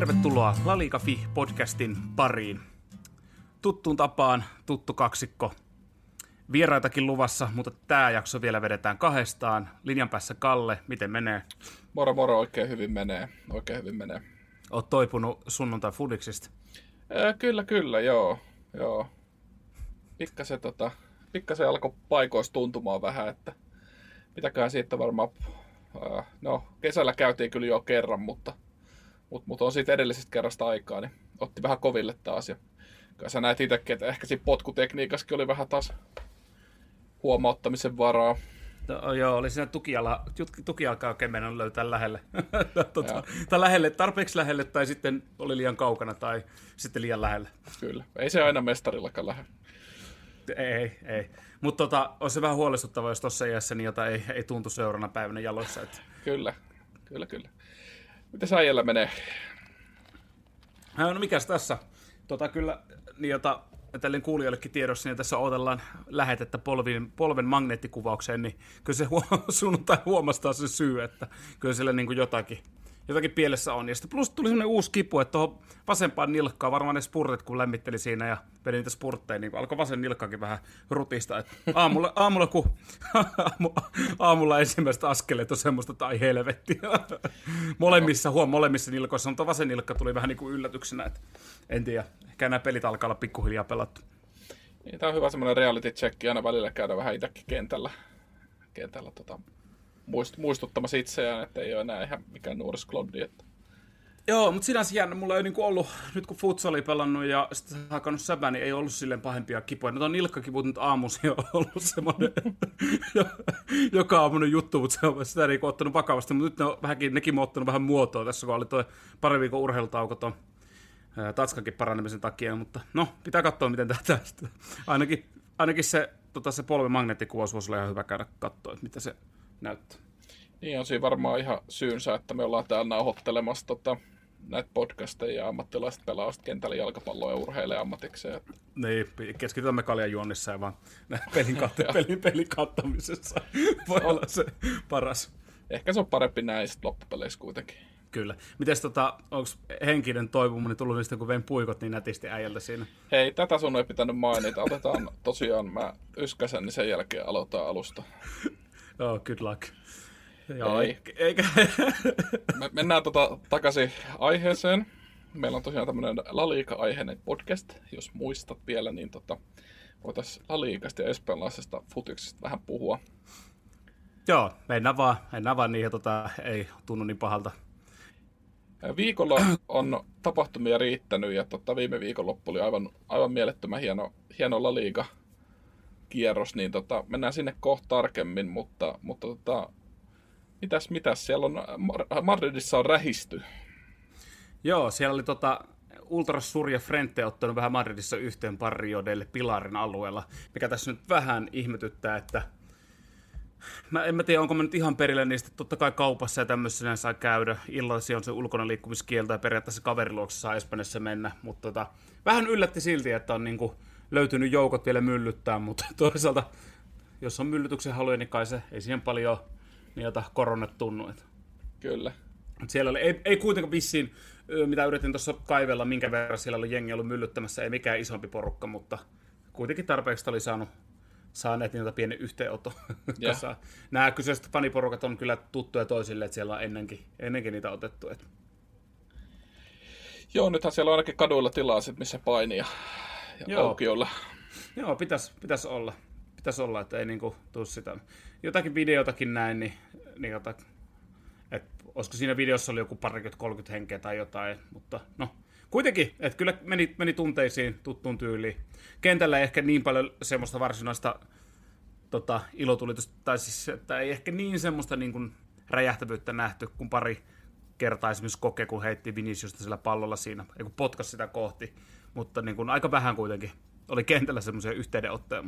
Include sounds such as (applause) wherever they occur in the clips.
tervetuloa Lalikafi podcastin pariin. Tuttuun tapaan tuttu kaksikko. Vieraitakin luvassa, mutta tämä jakso vielä vedetään kahdestaan. Linjan päässä Kalle, miten menee? Moro moro, oikein hyvin menee. Oikein hyvin menee. Oot toipunut sunnuntai fudiksista? Ää, kyllä, kyllä, joo. joo. Pikkasen, tota, pikkasen alkoi paikoissa tuntumaan vähän, että mitäköhän siitä varmaan... Ää, no, kesällä käytiin kyllä jo kerran, mutta, mutta, mutta on siitä edellisestä kerrasta aikaa, niin otti vähän koville taas. Ja sä näet itsekin, että ehkä siinä potkutekniikassakin oli vähän taas huomauttamisen varaa. No, joo, oli siinä tukiala, tukialka oikein mennä löytää lähelle. (laughs) tota, tai lähelle, tarpeeksi lähelle, tai sitten oli liian kaukana, tai sitten liian lähelle. Kyllä, ei se aina mestarillakaan lähde. Ei, ei. Mutta tota, on se vähän huolestuttava, jos tuossa iässä niin jota ei, ei tuntu seuraavana päivänä jaloissa. Että... Kyllä, kyllä, kyllä. Miten se äijällä menee? No mikäs tässä? Tota, kyllä, niin jota tälle kuulijoillekin tiedossa, niin tässä odotellaan lähetettä polvin, polven magneettikuvaukseen, niin kyllä se huom- (laughs) sunnuntai huomastaa se syy, että kyllä sillä niin kuin jotakin, jotakin pielessä on. Ja sitten plus tuli sellainen uusi kipu, että tuohon vasempaan nilkkaan, varmaan ne spurtit kun lämmitteli siinä ja vedi niitä spurtteja, niin alkoi vasen nilkkakin vähän rutista. Että aamulla, (laughs) aamulla, kun aamulla ensimmäistä askeleet on semmoista, tai helvetti. (laughs) molemmissa, huom, molemmissa nilkoissa, mutta vasen nilkka tuli vähän niin kuin yllätyksenä, että en tiedä, ehkä nämä pelit alkaa olla pikkuhiljaa pelattu. Niin, tämä on hyvä semmoinen reality check, aina välillä käydä vähän itsekin kentällä, kentällä tota, muist, muistuttamassa itseään, että ei ole enää ihan mikään nuorisklondi. Että... Joo, mutta sinänsä jännä. Mulla ei niinku ollut, nyt kun futsali pelannut ja sitten hakannut säbää, niin ei ollut silleen pahempia kipuja. No on nilkkakiput nyt aamusi (laughs) on ollut semmoinen (laughs) joka aamunen juttu, mutta se on sitä niinku ottanut vakavasti. Mutta nyt ne on vähänkin, nekin on ottanut vähän muotoa tässä, kun oli tuo pari viikon urheilutauko tuon Tatskakin paranemisen takia, mutta no, pitää katsoa, miten tämä (laughs) ainakin, ainakin se, tota, se polven magneettikuvaus voisi olla ihan hyvä käydä katsoa, että mitä se näyttää. Niin on siinä varmaan ihan syynsä, että me ollaan täällä nauhoittelemassa tota, näitä podcasteja ja ammattilaiset pelaavat kentällä jalkapalloa ja urheilee ammatikseen. Niin, keskitymme kaljajuonnissa ja vaan (laughs) pelin, kat- pelin, pelin kattamisessa. Voi olla se paras. Ehkä se on parempi näin sitten loppupeleissä kuitenkin. Kyllä. Mites tota, onko henkinen toipuminen tullut niistä, kun vein puikot niin nätisti äijältä siinä? Hei, tätä sun ei pitänyt mainita. Otetaan tosiaan mä yskäsen, niin sen jälkeen aloitetaan alusta. Oh, good luck. Joo, ei. eikä. (laughs) Me mennään tota takaisin aiheeseen. Meillä on tosiaan tämmöinen Laliika-aiheinen podcast, jos muistat vielä, niin tota, voitaisiin Laliikasta ja espanjalaisesta futiksesta vähän puhua. Joo, mennään vaan, mennään vaan niin, tota, ei tunnu niin pahalta. Viikolla on tapahtumia riittänyt ja tota, viime viikonloppu oli aivan, aivan mielettömän hieno, hieno La Liga kierros, niin tota, mennään sinne kohta tarkemmin, mutta, mutta tota, mitäs, mitäs, siellä on, Madridissa on rähisty. Joo, siellä oli tota, Ultras Surja Frente ottanut vähän Madridissa yhteen Parriodelle Pilarin alueella, mikä tässä nyt vähän ihmetyttää, että Mä en mä tiedä, onko mä nyt ihan perille niistä, totta kai kaupassa ja tämmöisenä saa käydä. Illasi on se ulkona liikkumiskielto ja periaatteessa kaveriluokse saa Espanjassa mennä, mutta tota, vähän yllätti silti, että on niinku löytynyt joukot vielä myllyttää, mutta (laughs) toisaalta, jos on myllytyksen haluja, niin kai se ei siihen paljon niitä koronat tunnu. Kyllä. Siellä oli, ei, ei kuitenkaan vissiin, mitä yritin tuossa kaivella, minkä verran siellä oli jengi ollut myllyttämässä, ei mikään isompi porukka, mutta kuitenkin tarpeeksi oli saanut saaneet niitä pienen yhteenoton. Yeah. Nämä kyseiset faniporukat on kyllä tuttuja toisille, että siellä on ennenkin, ennenkin niitä otettu. Että. Joo, nythän siellä on ainakin kaduilla tilaa, sit, missä painia Joo. aukiolla. Joo, pitäisi pitäis olla. Pitäisi olla, että ei niinku tuu sitä. Jotakin videotakin näin, niin, niin jota, et, olisiko siinä videossa oli joku parikymmentä 30 henkeä tai jotain, mutta no, kuitenkin, että kyllä meni, meni tunteisiin tuttuun tyyliin. Kentällä ei ehkä niin paljon semmoista varsinaista tota, ilotulitusta, tai siis, että ei ehkä niin semmoista niin kuin räjähtävyyttä nähty, kun pari kertaa esimerkiksi koke, kun heitti Viniciusta sillä pallolla siinä, kun potkas sitä kohti, mutta niin kuin aika vähän kuitenkin oli kentällä semmoisia yhteydenottoja.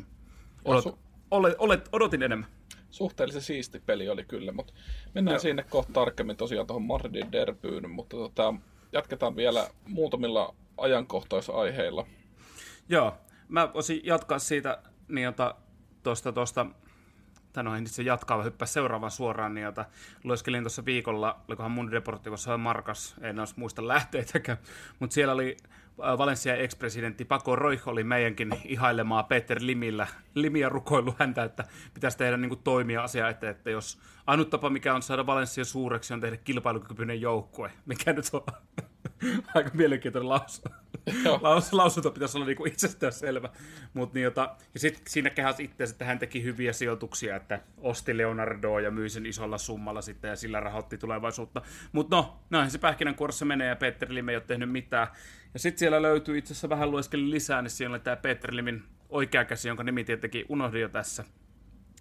Odot, su- olet, olet, odotin enemmän. Suhteellisen siisti peli oli kyllä, mutta mennään Joo. sinne kohta tarkemmin tosiaan tuohon Madridin derbyyn, mutta tota, jatketaan vielä muutamilla ajankohtaisaiheilla. Joo, mä voisin jatkaa siitä niin tuosta, tuosta tai no se jatkaa, hyppää seuraavan suoraan, niin jota lueskelin tuossa viikolla, olikohan mun Deportivossa Markas, en olisi muista lähteitäkään, mutta siellä oli Valencia ex-presidentti Paco Roig oli meidänkin ihailemaa Peter Limillä, Limiä rukoillut häntä, että pitäisi tehdä niin kuin toimia asia eteen, että jos ainut tapa, mikä on saada Valencia suureksi, on tehdä kilpailukykyinen joukkue, mikä nyt on (laughs) aika mielenkiintoinen lausu. (laughs) Laus, lausunto pitäisi olla niinku itsestään selvä. Mut niin, jota, ja sitten siinä kehäsi itse, että hän teki hyviä sijoituksia, että osti Leonardoa ja myi sen isolla summalla sitten ja sillä rahoitti tulevaisuutta. Mutta no, näin se pähkinänkuoressa menee ja Peter Lim ei ole tehnyt mitään. Ja sitten siellä löytyy itse asiassa vähän lueskelin lisää, niin siellä oli tämä Peter Limin oikea käsi, jonka nimi tietenkin unohdin jo tässä.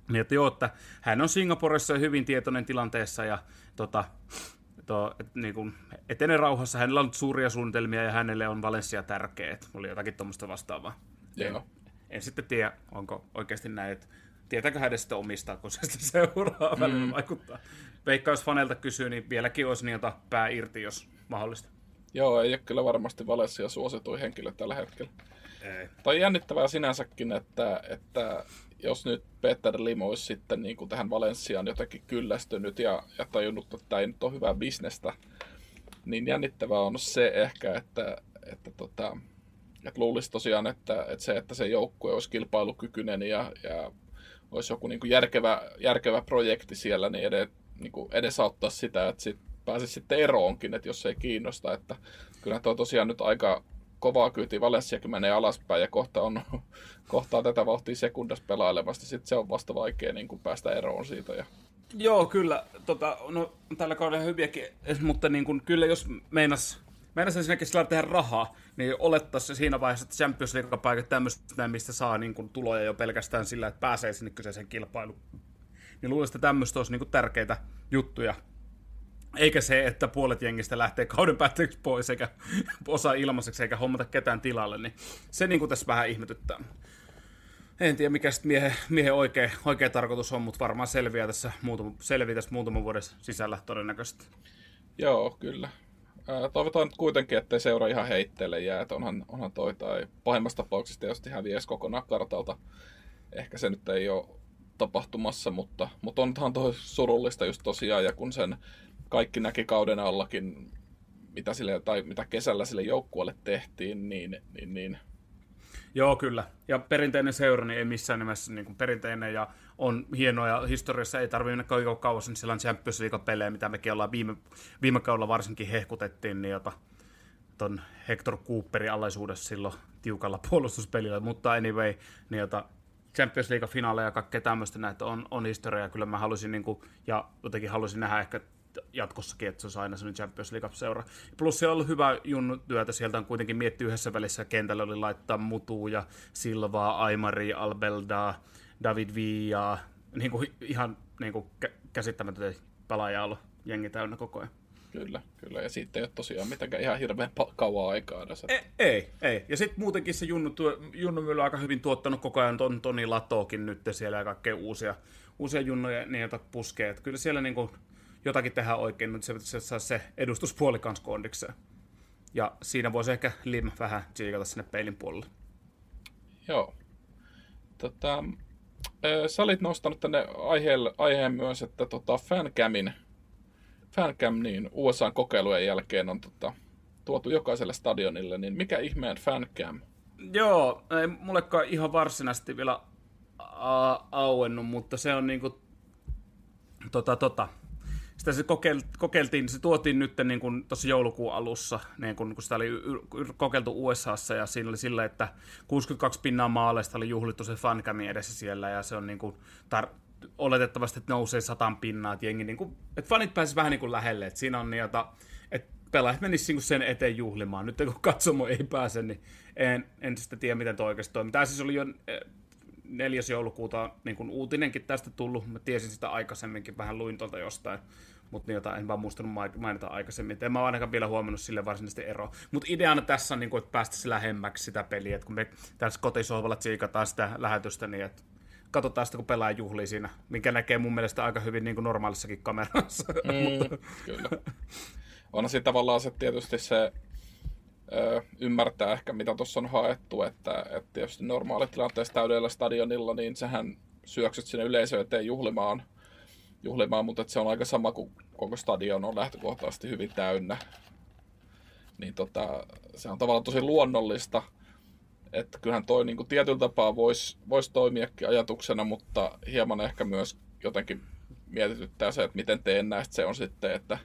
Niin, että joo, että hän on Singaporessa hyvin tietoinen tilanteessa ja tota, to, et, niin kuin, etene rauhassa. Hänellä on suuria suunnitelmia ja hänelle on Valencia tärkeä. Oli jotakin tuommoista vastaavaa. Joo. En, en sitten tiedä, onko oikeasti näin, että tietääkö hän edes sitä omistaa, kun se sitä seuraa välillä mm. vaikuttaa. Veikka, jos faneilta kysyy, niin vieläkin olisi niiltä pää irti, jos mahdollista. Joo, ei ole kyllä varmasti Valencia suosituin henkilö tällä hetkellä. Ei. Tai jännittävää sinänsäkin, että, että jos nyt Peter Lim olisi sitten niin kuin tähän Valenssiaan jotenkin kyllästynyt ja, ja tajunnut, että tämä ei nyt ole hyvää bisnestä, niin jännittävää on se ehkä, että, että, tota, että luulisi tosiaan, että, että se, että se joukkue olisi kilpailukykyinen ja, ja olisi joku niin kuin järkevä, järkevä projekti siellä, niin, edes, niin kuin edesauttaa sitä, että sit pääsisi sitten eroonkin, että jos se ei kiinnosta. Että kyllä tuo tosiaan nyt aika, kovaa kyytiä Valenssiakin menee alaspäin ja kohta on, (laughs) kohtaa tätä vauhtia sekundas pelailevasti, sitten se on vasta vaikea niin kuin päästä eroon siitä. Ja... Joo, kyllä. Tota, no, tällä kaudella hyviäkin, mutta niin kuin, kyllä jos meinas, meinas ensinnäkin sillä tehdä rahaa, niin olettaisiin siinä vaiheessa, että Champions League-paikat tämmöistä, mistä saa niin kuin, tuloja jo pelkästään sillä, että pääsee sinne kyseiseen kilpailuun. Niin luulisin, että tämmöistä olisi niin kuin, tärkeitä juttuja eikä se, että puolet jengistä lähtee kauden päätteeksi pois, eikä osa ilmaiseksi, eikä hommata ketään tilalle, niin se niin kuin tässä vähän ihmetyttää. En tiedä, mikä sitten miehen, miehen oikea, oikea tarkoitus on, mutta varmaan selviää tässä, muutama, selviää tässä muutaman vuoden sisällä todennäköisesti. Joo, kyllä. toivotaan nyt kuitenkin, ettei seura ihan heitteelle jää, että onhan, onhan toi tai pahimmassa tapauksessa tietysti häviäisi kokonaan kartalta. Ehkä se nyt ei ole tapahtumassa, mutta, mutta onhan toi surullista just tosiaan, ja kun sen kaikki näki kauden allakin, mitä, sille, tai mitä kesällä sille joukkueelle tehtiin, niin, niin, niin Joo, kyllä. Ja perinteinen seura niin ei missään nimessä niin kuin perinteinen ja on hienoja. Historiassa ei tarvitse mennä kauan kauas, niin siellä on Champions League-pelejä, mitä mekin ollaan viime, viime kaudella varsinkin hehkutettiin, niin jota ton Hector Cooperin alaisuudessa silloin tiukalla (laughs) puolustuspelillä, mutta anyway, niin jota Champions League-finaaleja ja kaikkea tämmöistä näitä on, on historiaa. Kyllä mä halusin, niin kuin, ja jotenkin halusin nähdä ehkä jatkossakin, että se olisi aina sellainen Champions League-seura. Plus se on ollut hyvä junnu työtä, sieltä on kuitenkin miettinyt yhdessä välissä kentällä oli laittaa Mutu ja Silvaa, Aimari, Albeldaa, David Villa, niin kuin ihan niin kuin käsittämätöntä pelaajaa ollut jengi täynnä koko ajan. Kyllä, kyllä. Ja siitä ei ole tosiaan mitenkään ihan hirveän kauan aikaa edes. Ei, ei, ei. Ja sitten muutenkin se Junnu, Junnu on aika hyvin tuottanut koko ajan ton Toni Latokin nyt siellä ja kaikkea uusia, uusia junnoja, niin joita puskee. Että kyllä siellä niin kuin jotakin tehdä oikein, mutta se pitäisi saada se edustuspuoli kanssa kondikseen. Ja siinä voisi ehkä Lim vähän tsiikata sinne peilin puolelle. Joo. Tota, sä olit nostanut tänne aiheen, aiheen myös, että tota, fancamin, fancam niin USA-kokeilujen jälkeen on tota, tuotu jokaiselle stadionille, niin mikä ihmeen fancam? Joo, ei mullekaan ihan varsinaisesti vielä auennut, mutta se on niinku tota, tota, sitä se kokeiltiin, se tuotiin nyt niin kuin tuossa joulukuun alussa, niin kun, kun sitä oli kokeiltu USAssa, ja siinä oli sillä, että 62 pinnaa maaleista oli juhlittu se fancami edessä siellä, ja se on niin kuin tar- oletettavasti, että nousee satan pinnaa, että jengi, niin kuin, että fanit pääsisivät vähän niin kuin lähelle, että siinä on että, että pelaajat menisivät niin sen eteen juhlimaan. Nyt kun katsomo ei pääse, niin en, en sitä tiedä, miten toi oikeasti toimii. Tämä siis oli jo 4. joulukuuta niin kuin uutinenkin tästä tullut. Mä tiesin sitä aikaisemminkin, vähän luin tuolta jostain. Mutta niin jotain en vaan muistanut mainita aikaisemmin. Et en mä ainakaan vielä huomannut sille varsinaisesti eroa. Mutta ideana tässä on, niin kuin, että päästäisiin lähemmäksi sitä peliä. Et kun me tässä kotisohvalla tsiikataan sitä lähetystä, niin että katsotaan sitä, kun pelaa juhlii siinä, minkä näkee mun mielestä aika hyvin niin kuin normaalissakin kamerassa. Mm, (laughs) kyllä. On siinä tavallaan se tietysti se ymmärtää ehkä, mitä tuossa on haettu, että, että tietysti normaalitilanteessa täydellä stadionilla, niin sehän syöksyt sinne yleisöön eteen juhlimaan, juhlimaan mutta se on aika sama kuin koko stadion on lähtökohtaisesti hyvin täynnä. Niin tota, se on tavallaan tosi luonnollista, että kyllähän toi niin kuin tietyllä tapaa voisi vois toimiakin ajatuksena, mutta hieman ehkä myös jotenkin mietityttää se, että miten teen näistä se on sitten, että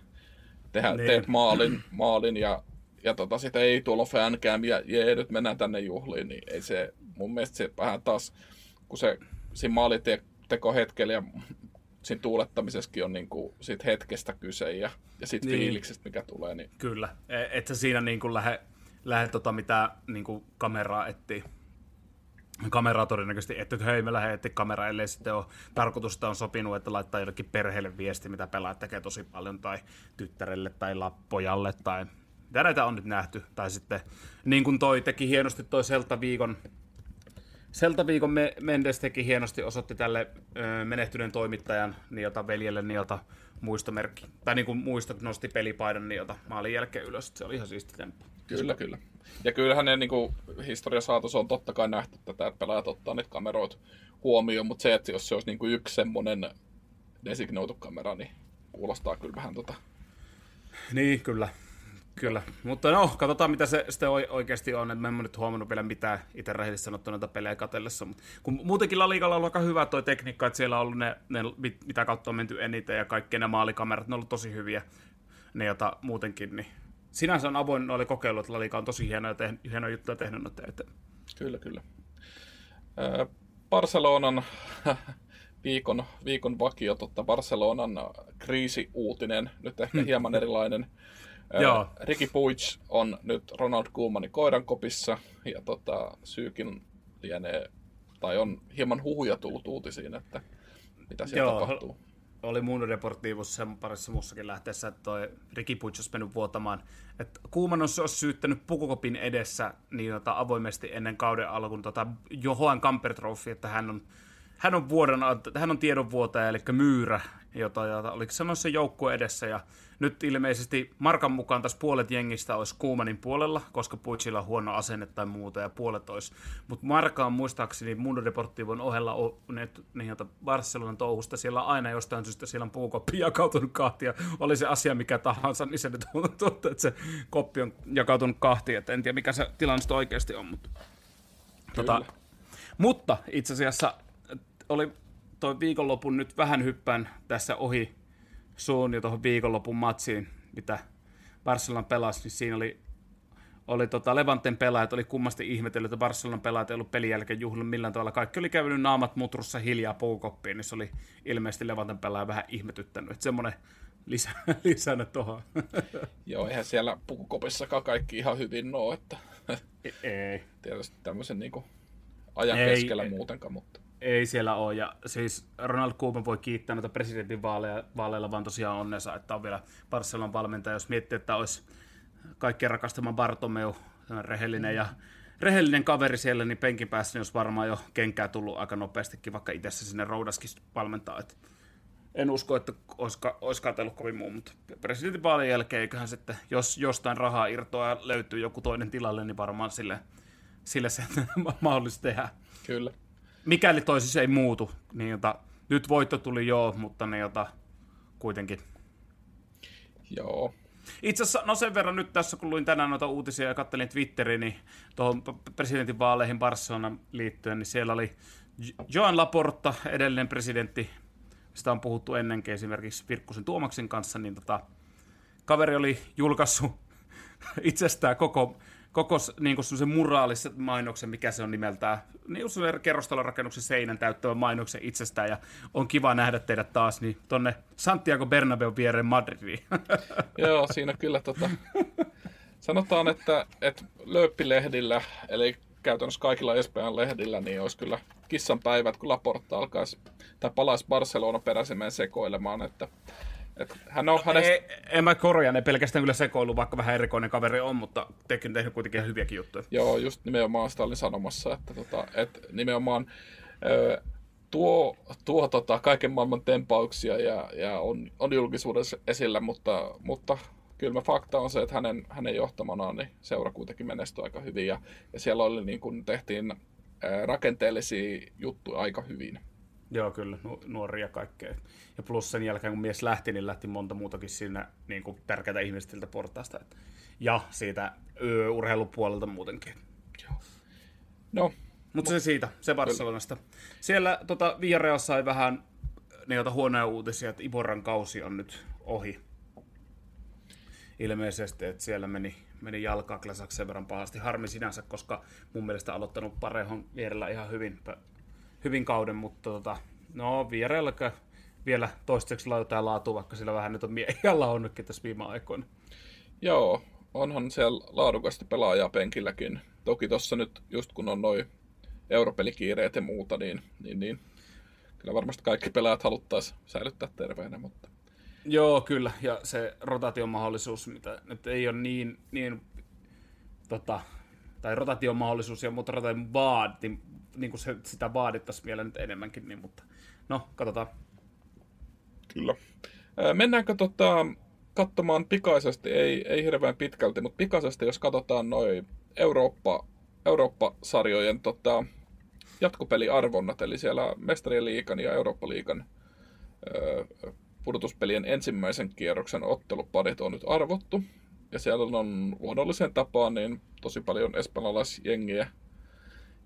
tehdä, niin. teet maalin, maalin ja, ja tota, sitä ei tuolla fancam ja jee, nyt mennään tänne juhliin, niin ei se, mun mielestä se vähän taas, kun se siinä maaliteko hetkellä ja siinä tuulettamisessakin on niin kuin siitä hetkestä kyse ja, ja siitä niin. fiiliksestä, mikä tulee. Niin... Kyllä, e, että siinä niin kuin lähde, lähde tota, mitä niin kuin kameraa etsii kameraa todennäköisesti, että hei me lähdemme etsiä kameraa, ellei sitten ole tarkoitusta on sopinut, että laittaa jollekin perheelle viesti, mitä pelaat tekee tosi paljon, tai tyttärelle tai lappojalle, tai mitä näitä on nyt nähty. Tai sitten, niin kuin toi teki hienosti toi Selta viikon, Selta viikon Mendes teki hienosti, osoitti tälle ö, menehtyneen toimittajan, niiltä veljelle niiltä muistomerkki, tai niin kuin muistot nosti pelipaidan niiltä maalin jälkeen ylös. Se oli ihan siisti temppu. Kyllä, kyllä. Ja kyllähän ne niin kuin, historia saatossa on totta kai nähty tätä, että pelaajat ottaa niitä kameroita huomioon, mutta se, että jos se olisi niin kuin yksi semmoinen designoitu kamera, niin kuulostaa kyllä vähän tota... Niin, kyllä. Kyllä, mutta no, katsotaan mitä se sitten oikeasti on, että mä en nyt huomannut vielä mitään itse rehellisesti sanottu näitä pelejä katellessa, mutta kun muutenkin La Ligalla on aika hyvä toi tekniikka, että siellä on ollut ne, ne mitä kautta on menty eniten ja kaikki ne maalikamerat, ne on ollut tosi hyviä, ne jota muutenkin, niin sinänsä on avoin noille kokeilu, että La Liga on tosi hienoja, tehn, hienoja juttuja tehnyt noita eteen. Kyllä, kyllä. Barcelonan (laughs) viikon, viikon vakio, totta, Barcelonan kriisiuutinen, nyt ehkä hmm. hieman erilainen. Joo. Ricky Puig on nyt Ronald Koemanin kopissa ja tota, syykin lienee, tai on hieman huhuja tullut uutisiin, että mitä siellä Joo, tapahtuu. Oli Mundo Deportivossa sen parissa muussakin lähteessä, että toi Ricky Puig olisi mennyt vuotamaan. Että Kuuman on syyttänyt pukukopin edessä niin tota, avoimesti ennen kauden alkuun tota, Johan Camper Trophy, että hän on hän on, vuoden, hän on tiedonvuotaja, eli myyrä, jota, jota oliko se joukkue edessä, ja nyt ilmeisesti Markan mukaan tässä puolet jengistä olisi Kuumanin puolella, koska Puitsilla on huono asenne tai muuta, ja puolet olisi. Mutta Marka on muistaakseni Mundo Deportivon ohella nyt niin, Barcelonan touhusta, siellä on aina jostain syystä, siellä on puukoppi jakautunut kahtia, oli se asia mikä tahansa, niin se nyt tuntuu, että se koppi on jakautunut kahtia, että en tiedä mikä se tilanne oikeasti on, mutta... Tota, mutta itse asiassa oli toi viikonlopun nyt vähän hyppään tässä ohi suun ja tuohon viikonlopun matsiin, mitä Barcelona pelasi, niin siinä oli, oli tota Levanten pelaajat, oli kummasti ihmetellyt, että Barcelonan pelaajat ei ollut pelin jälkeen juhlun millään tavalla. Kaikki oli käynyt naamat mutrussa hiljaa puukoppiin, niin se oli ilmeisesti Levanten pelaaja vähän ihmetyttänyt. Että semmoinen lisä, (laughs) lisänä tuohon. (laughs) Joo, eihän siellä pukukopissakaan kaikki ihan hyvin ole, että ei. (laughs) tietysti tämmöisen niin ajan ei, keskellä ei, muutenkaan, mutta ei siellä ole, ja siis Ronald Koeman voi kiittää noita presidentin vaaleja, vaaleilla vaan tosiaan onnensa, että on vielä Barcelonan valmentaja, jos miettii, että olisi kaikkien rakastama Bartomeu, rehellinen ja rehellinen kaveri siellä, niin penkin päässä niin olisi varmaan jo kenkää tullut aika nopeastikin, vaikka itse sinne roudaskin valmentaa. Että en usko, että olisi, olisi katsellut kovin muu, mutta presidentin vaalien jälkeen eiköhän sitten, jos jostain rahaa irtoa ja löytyy joku toinen tilalle, niin varmaan sille, sille se (laughs) mahdollista tehdä. Kyllä mikäli toisissa ei muutu, niin jota, nyt voitto tuli joo, mutta ne jota kuitenkin. Joo. Itse asiassa, no sen verran nyt tässä, kun luin tänään noita uutisia ja kattelin Twitteriin, niin tuohon presidentinvaaleihin Barcelonan liittyen, niin siellä oli Joan Laporta, edellinen presidentti, sitä on puhuttu ennenkin esimerkiksi Virkkusen Tuomaksen kanssa, niin tota, kaveri oli julkaissut (laughs) itsestään koko koko niin kuin muraalisen mainoksen, mikä se on nimeltään, niin kerrostalorakennuksen seinän täyttävän mainoksen itsestään, ja on kiva nähdä teidät taas, niin tonne Santiago Bernabeu viereen Madridiin. (laughs) Joo, siinä kyllä tota, sanotaan, että, että lööppilehdillä, eli käytännössä kaikilla Espanjan lehdillä, niin olisi kyllä kissan päivät, kun Laporta alkaisi, tai palaisi Barcelona peräisemään sekoilemaan, että et hän on hänestä... Ei, en mä korjaa, ne pelkästään kyllä sekoilu, vaikka vähän erikoinen kaveri on, mutta tekin tehnyt kuitenkin ihan hyviäkin juttuja. Joo, just nimenomaan sitä olin sanomassa, että, tota, että nimenomaan ö, tuo, tuo tota, kaiken maailman tempauksia ja, ja on, on julkisuudessa esillä, mutta, mutta kyllä fakta on se, että hänen, hänen johtamanaan niin seura kuitenkin menestyi aika hyvin ja, ja siellä oli niin kun tehtiin rakenteellisia juttuja aika hyvin. Joo, kyllä, nu- nuoria kaikkea. Ja plus sen jälkeen, kun mies lähti, niin lähti monta muutakin siinä niin kuin tärkeitä ihmistä portaasta. Ja siitä öö, urheilupuolelta muutenkin. Joo. No, mutta se siitä, se Barcelonasta. Siellä tota, Villarreal sai vähän niitä huonoja uutisia, että Iborran kausi on nyt ohi. Ilmeisesti, että siellä meni, meni jalkaa Klasaksi sen verran pahasti. Harmi sinänsä, koska mun mielestä aloittanut Parehon vierellä ihan hyvin, hyvin kauden, mutta tota, no Villarreal vielä toistaiseksi jotain laatua, vaikka sillä vähän nyt on miehiä launnutkin (laughs) tässä viime aikoina. Joo, onhan siellä laadukasta pelaajaa penkilläkin. Toki tuossa nyt, just kun on noin europelikiireet ja muuta, niin, niin, niin kyllä varmasti kaikki pelaajat haluttaisiin säilyttää terveenä, mutta... Joo, kyllä, ja se rotaation mahdollisuus, mitä nyt ei ole niin, niin tota, tai rotaation mahdollisuus, ja, mutta rotaation vaadi, niin kuin se, sitä vaadittaisiin vielä nyt enemmänkin, niin, mutta no, katsotaan. Kyllä. Mennäänkö tota, katsomaan pikaisesti, ei, ei hirveän pitkälti, mutta pikaisesti, jos katsotaan noin Eurooppa, Eurooppa-sarjojen tota, jatkopeliarvonnat, eli siellä Mestarien liikan ja Eurooppa-liigan pudotuspelien ensimmäisen kierroksen otteluparit on nyt arvottu. Ja siellä on luonnolliseen tapaan niin tosi paljon espanjalaisjengiä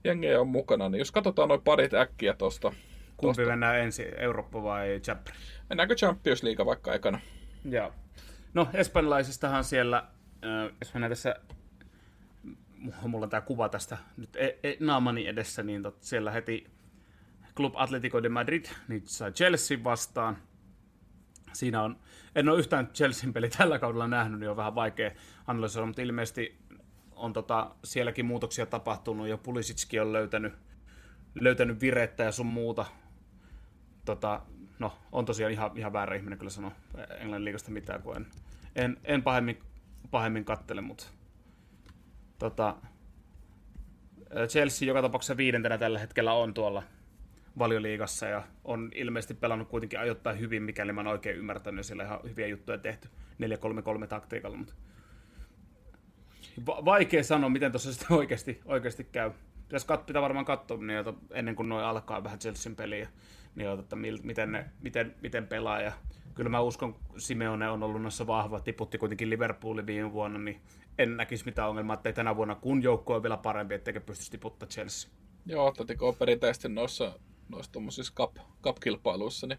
jengiä on mukana. Niin jos katsotaan noin parit äkkiä tuosta. Kumpi tosta. mennään ensin, Eurooppa vai Champions? Mennäänkö Champions League vaikka ekana? Joo. No, espanjalaisistahan siellä, jos mennään tässä mulla on tämä kuva tästä nyt e, e, naamani edessä, niin tot, siellä heti Club Atletico de Madrid, niin sai Chelsea vastaan. Siinä on, en ole yhtään Chelsean peli tällä kaudella nähnyt, niin on vähän vaikea analysoida, mutta ilmeisesti on tota, sielläkin muutoksia tapahtunut ja Pulisickin on löytänyt, löytänyt virettä ja sun muuta. Tota, no, on tosiaan ihan, ihan väärä ihminen kyllä sanoa Englannin liigasta mitään, kun en, en, en pahemmin, pahemmin kattele, mutta tota, Chelsea joka tapauksessa viidentenä tällä hetkellä on tuolla valioliigassa ja on ilmeisesti pelannut kuitenkin ajoittain hyvin, mikäli mä oon oikein ymmärtänyt, siellä ihan hyviä juttuja tehty 4-3-3 taktiikalla, mutta Va- vaikea sanoa, miten tuossa sitten oikeasti, oikeasti käy. Pitäisi kat- pitää varmaan katsoa niin, että ennen kuin noin alkaa vähän Chelsean peliä, niin että miten, ne, miten, miten pelaa. Ja kyllä mä uskon, Simeone on ollut noissa vahva, tiputti kuitenkin Liverpoolin viime vuonna, niin en näkisi mitään ongelmaa, että tänä vuonna kun joukko on vielä parempi, etteikö pystyisi tiputtaa Chelsea. Joo, Atletico on perinteisesti noissa, noissa tuommoisissa cup, cup-kilpailuissa, niin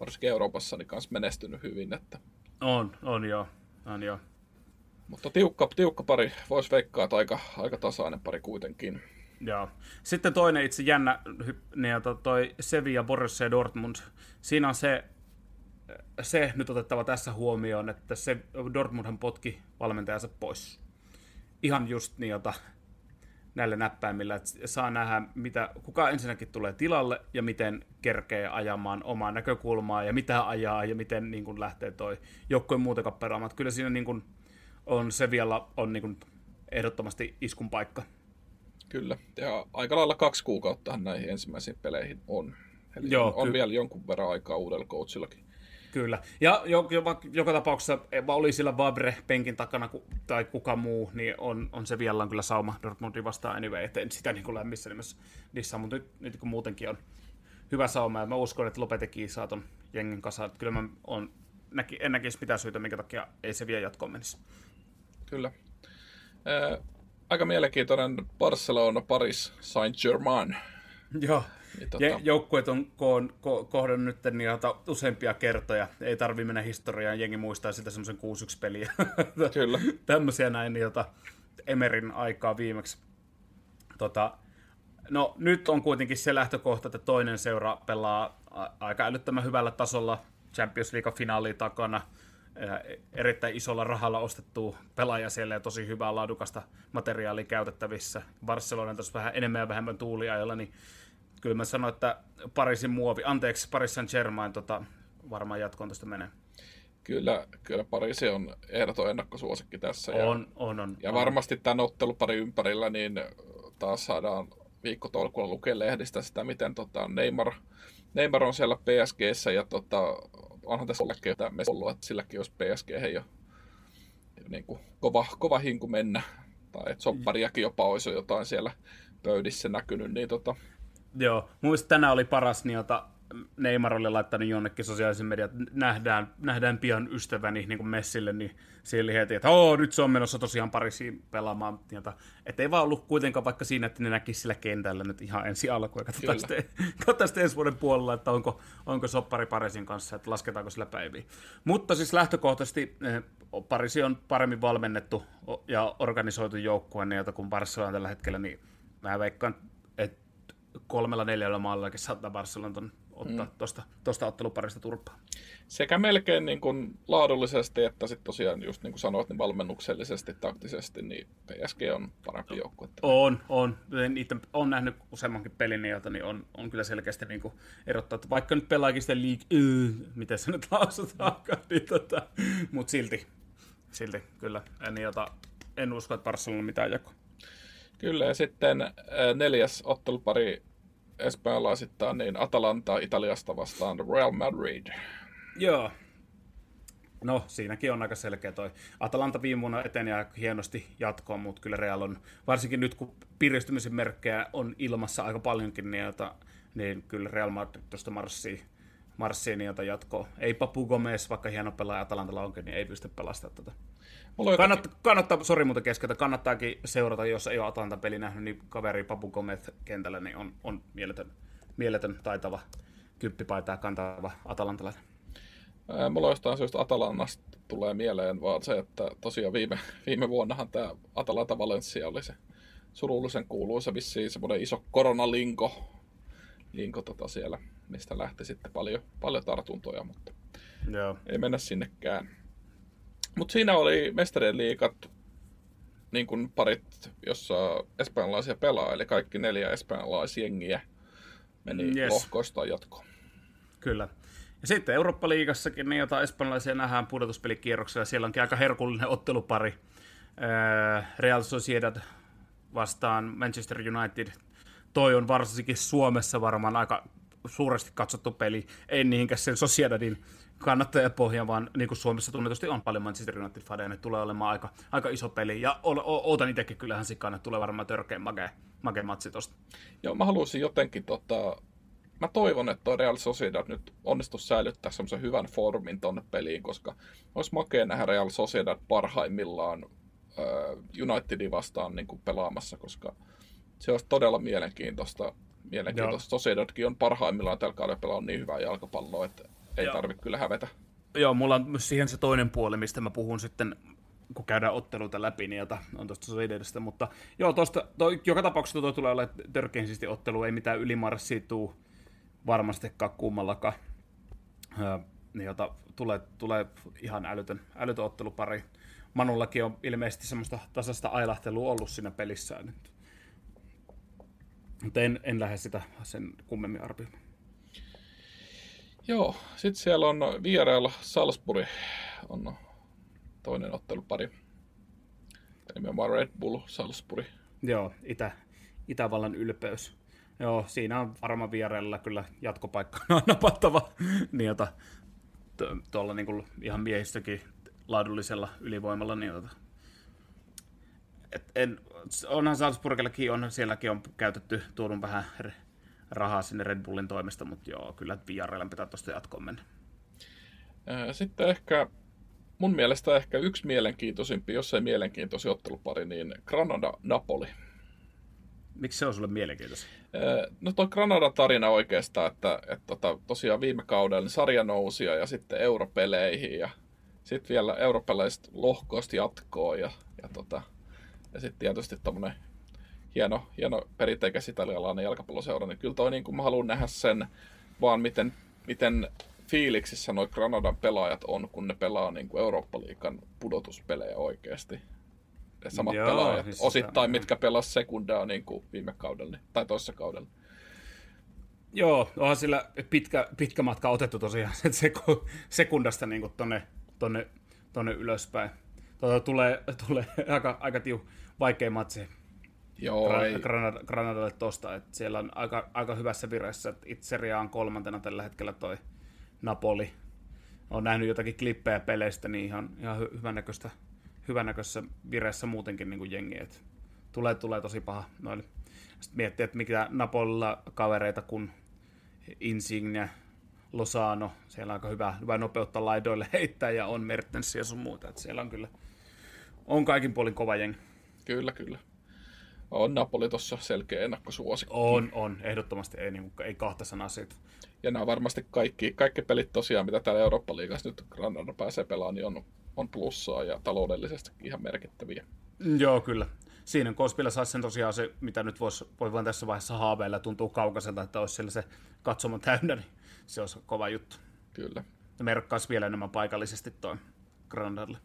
varsinkin Euroopassa, niin kanssa menestynyt hyvin. Että... On, on joo, on joo. Mutta tiukka, tiukka pari, voisi veikkaa, että aika, aika tasainen pari kuitenkin. Joo. Sitten toinen itse jännä, niin toi Sevilla, Borussia Dortmund. Siinä on se se nyt otettava tässä huomioon, että se Dortmundhan potki valmentajansa pois. Ihan just niin, jota näillä näppäimillä, että saa nähdä, mitä, kuka ensinnäkin tulee tilalle ja miten kerkee ajamaan omaa näkökulmaa ja mitä ajaa ja miten niin kuin lähtee toi joukkojen muutenkaan peraamaan. Kyllä siinä niin kuin on se vielä on niin kuin ehdottomasti iskun paikka. Kyllä, ja aika lailla kaksi kuukautta näihin ensimmäisiin peleihin on. Eli Joo, on, on vielä jonkun verran aikaa uudella coachillakin. Kyllä. Ja joka, joka tapauksessa oli sillä Vabre penkin takana tai kuka muu, niin on, on se vielä kyllä sauma Dortmundin vastaan anyway, että en sitä niin kuin lämmissä nimessä dissaa, mutta nyt, nyt kun muutenkin on hyvä sauma, ja mä uskon, että Lopeteki saa ton jengin kasaan. Että kyllä mä on, näki, en näkisi mitään syytä, minkä takia ei se vie jatkoon menisi. Kyllä. Äh, aika mielenkiintoinen Barcelona, Paris, Saint-Germain. Joo, niin, tota... Joukkueet on ko- ko- kohdannut nyt niin, useampia kertoja. Ei tarvi mennä historiaan, jengi muistaa sitä semmoisen 6-1 peliä. (laughs) Kyllä. Tämmöisiä näin, niin, jota Emerin aikaa viimeksi. Tota, no nyt on kuitenkin se lähtökohta, että toinen seura pelaa aika älyttömän hyvällä tasolla Champions League-finaaliin takana. Erittäin isolla rahalla ostettu pelaaja siellä ja tosi hyvää laadukasta materiaalia käytettävissä. Barcelona tuossa vähän enemmän ja vähemmän tuuliajalla, niin kyllä mä sanoin, että Pariisin muovi, anteeksi, Paris Saint-Germain tota, varmaan jatkoon tästä menee. Kyllä, kyllä Pariisi on ehdoton ennakkosuosikki tässä. Ja, on, on, on. Ja on. varmasti tämän ottelupari ympärillä niin taas saadaan viikkotolkulla lukea lehdistä sitä, miten tota Neymar, Neymar on siellä PSGssä ja tota, onhan tässä ollekin jotain ollut, että silläkin olisi PSG jo niin kuin kova, kova hinku mennä. Tai että soppariakin jopa olisi jotain siellä pöydissä näkynyt, niin tota, Joo, mun tänään oli paras, niin jota Neymar oli laittanut jonnekin sosiaalisen median, että nähdään, nähdään pian ystäväni niin kuin messille, niin siellä heti, että Oo, nyt se on menossa tosiaan Pariisiin pelaamaan. Että ei vaan ollut kuitenkaan vaikka siinä, että ne näkisi sillä kentällä nyt ihan ensi alkuun. Katsotaan sitten, katsotaan sitten ensi vuoden puolella, että onko, onko soppari Pariisin kanssa, että lasketaanko sillä päiviä. Mutta siis lähtökohtaisesti eh, Pariisi on paremmin valmennettu ja organisoitu joukkue niin kuin Barcelona tällä hetkellä, niin mä veikkaan, että kolmella neljällä maalla saattaa Barcelona ton ottaa mm. tuosta tosta otteluparista turpaa. Sekä melkein niin kuin laadullisesti että sitten tosiaan just niin kuin sanoit, niin valmennuksellisesti, taktisesti, niin PSG on parempi joukkue. On, on. Itse on nähnyt useammankin pelin niiltä, niin on, on kyllä selkeästi niin kuin erottaa, että vaikka nyt pelaakin sitä league, äh, miten se nyt lausutaan, niin tota, mutta silti, silti kyllä. En, jota, en usko, että Barcelona mitään jakoa. Kyllä, ja sitten neljäs ottelupari espanjalaisittain, niin Atalanta Italiasta vastaan Real Madrid. Joo. No, siinäkin on aika selkeä toi. Atalanta viime vuonna eteni aika hienosti jatkoon, mutta kyllä Real on, varsinkin nyt kun piristymisen merkkejä on ilmassa aika paljonkin, niin, jota, niin kyllä Real Madrid tuosta marssii, marssii jota jatkoa. Ei Papu Gomez, vaikka hieno pelaaja Atalantalla onkin, niin ei pysty pelastamaan tätä. Mulla kannattaa, kannattaa, sori muuta keskeltä, kannattaakin seurata, jos ei ole Atalanta-peli nähnyt, niin kaveri Papu Gomez kentällä niin on, on mieletön, mieletön, taitava, kyppipaitaa kantava atalantalainen. Mulla jostain syystä Atalantasta tulee mieleen vaan se, että tosiaan viime, (laughs) viime vuonnahan tämä Atalanta Valencia oli se surullisen kuuluisa vissiin semmoinen iso koronalinko linko tota siellä, mistä lähti sitten paljon, paljon tartuntoja, mutta Joo. ei mennä sinnekään. Mutta siinä oli mestarien liikat niin kuin parit, jossa espanjalaisia pelaa, eli kaikki neljä espanjalaisjengiä meni yes. lohkoista jatkoon. Kyllä. Ja sitten Eurooppa-liigassakin, niin jota espanjalaisia nähdään pudotuspelikierroksella, siellä onkin aika herkullinen ottelupari. Real Sociedad vastaan Manchester United. Toi on varsinkin Suomessa varmaan aika suuresti katsottu peli, ei niinkään sen Sociedadin kannattajapohja, vaan niin kuin Suomessa tunnetusti on paljon Manchester United fadeja, ne tulee olemaan aika, aika iso peli. Ja o- o- ootan itsekin kyllähän sikana, tulee varmaan törkeä make, make matsi tosta. Joo, mä haluaisin jotenkin tota, mä toivon, että toi Real Sociedad nyt onnistuisi säilyttää semmoisen hyvän formin tonne peliin, koska olisi makea nähdä Real Sociedad parhaimmillaan äh, Unitedin vastaan niin kuin pelaamassa, koska se olisi todella mielenkiintoista. mielenkiintoista. Sociedadkin on parhaimmillaan tällä kaudella pelaa niin hyvää jalkapalloa, että ei tarvitse kyllä hävetä. Joo, mulla on myös siihen se toinen puoli, mistä mä puhun sitten kun käydään otteluita läpi, niin jota on tuosta Sociedadista, mutta joo, tosta, toi, joka tapauksessa tuo tulee olemaan törkein siisti ottelu, ei mitään ylimarssia tuu varmastikaan kummallakaan, öö, niin jota tulee, tulee ihan älytön, älytön ottelupari. Manullakin on ilmeisesti semmoista tasasta ailahtelua ollut siinä pelissä nyt. Mutta en, en lähde sitä sen kummemmin arvioimaan. Joo, sitten siellä on VRL Salzburg on toinen ottelupari. Nimenomaan Red Bull Salzburg. Joo, Itä, Itävallan ylpeys. Joo, siinä on varmaan vierellä kyllä jatkopaikka (laughs) napattava. niin jota, tuolla niin ihan miehistökin laadullisella ylivoimalla. Niin jota, et en, onhan Salzburgillakin, on, sielläkin on käytetty tuodun vähän rahaa sinne Red Bullin toimesta, mutta joo, kyllä VRL pitää tuosta jatkoon mennä. Sitten ehkä mun mielestä ehkä yksi mielenkiintoisimpi, jos ei mielenkiintoisin ottelupari, niin Granada-Napoli. Miksi se on sulle mielenkiintoista? No toi Granada-tarina oikeastaan, että, että tota, tosiaan viime kaudella niin sarja nousi ja sitten europeleihin ja sitten vielä europeleistä lohkoista jatkoa ja, ja, tota, ja sitten tietysti tämmöinen hieno, hieno perinteikäs italialainen jalkapalloseura, niin kyllä toi niin kuin mä haluan nähdä sen vaan miten, miten fiiliksissä noin Granadan pelaajat on, kun ne pelaa niin kuin Eurooppa-liikan pudotuspelejä oikeasti ne samat Joo, pelaajat. Siis Osittain, mitkä pelas sekundaa niin kuin viime kaudella tai toisessa kaudella. Joo, onhan sillä pitkä, pitkä matka otettu tosiaan (laughs) seku, sekundasta niin kuin tonne, tonne, tonne ylöspäin. Tuota, tulee, tulee (laughs) aika, aika tiu, vaikea matsi Joo, Gran, ei. Granada, Granadalle tosta. että siellä on aika, aika hyvässä vireessä. Itse on kolmantena tällä hetkellä toi Napoli. Olen nähnyt jotakin klippejä peleistä, niin ihan, ihan hyvän näköistä hyvännäköisessä vireessä muutenkin niin kuin jengi. Et tulee, tulee tosi paha. Noin. Sitten miettii, että mikä Napolilla kavereita kun Insigne, Lozano, siellä on aika hyvä, hyvä nopeutta laidoille (laughs) heittää ja on Mertens ja sun muuta. Että siellä on kyllä, on kaikin puolin kova jengi. Kyllä, kyllä. On Napoli tuossa selkeä ennakkosuosikki. On, on. Ehdottomasti ei, niin, ei kahta sanaa siitä. Ja nämä varmasti kaikki, kaikki pelit tosiaan, mitä täällä Eurooppa-liigassa nyt Granada pääsee pelaamaan, niin on, on plussaa ja taloudellisesti ihan merkittäviä. Joo, kyllä. Siinä Kospilla saisi sen tosiaan se, mitä nyt voisi, voi vain tässä vaiheessa haaveilla, tuntuu kaukaiselta, että olisi siellä se katsomo täynnä, niin se olisi kova juttu. Kyllä. Ja merkkaisi vielä enemmän paikallisesti toi Granadalle.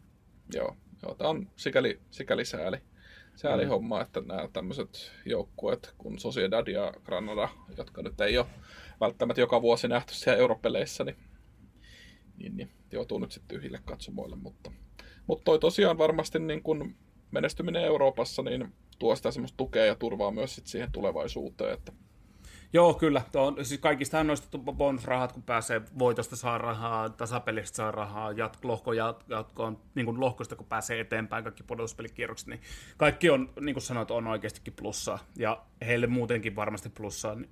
Joo, joo tämä on sikäli, sikäli sääli sääli mm. homma, että nämä tämmöiset joukkueet, kun Sociedad ja Granada, jotka nyt ei ole välttämättä joka vuosi nähty siellä europeleissä, niin, niin, niin joutuu nyt sitten tyhjille katsomoille. Mutta, mutta toi tosiaan varmasti niin kun menestyminen Euroopassa niin tuo sitä semmoista tukea ja turvaa myös sit siihen tulevaisuuteen, että Joo, kyllä. On, siis kaikistahan noista bonusrahat, kun pääsee voitosta saa rahaa, tasapelistä saa rahaa, jat, lohko jat, jatkoon, niin kuin lohkosta kun pääsee eteenpäin, kaikki pudotuspelikierrokset, niin kaikki on, niin kuin sanoit, on oikeastikin plussaa. Ja heille muutenkin varmasti plussaa niin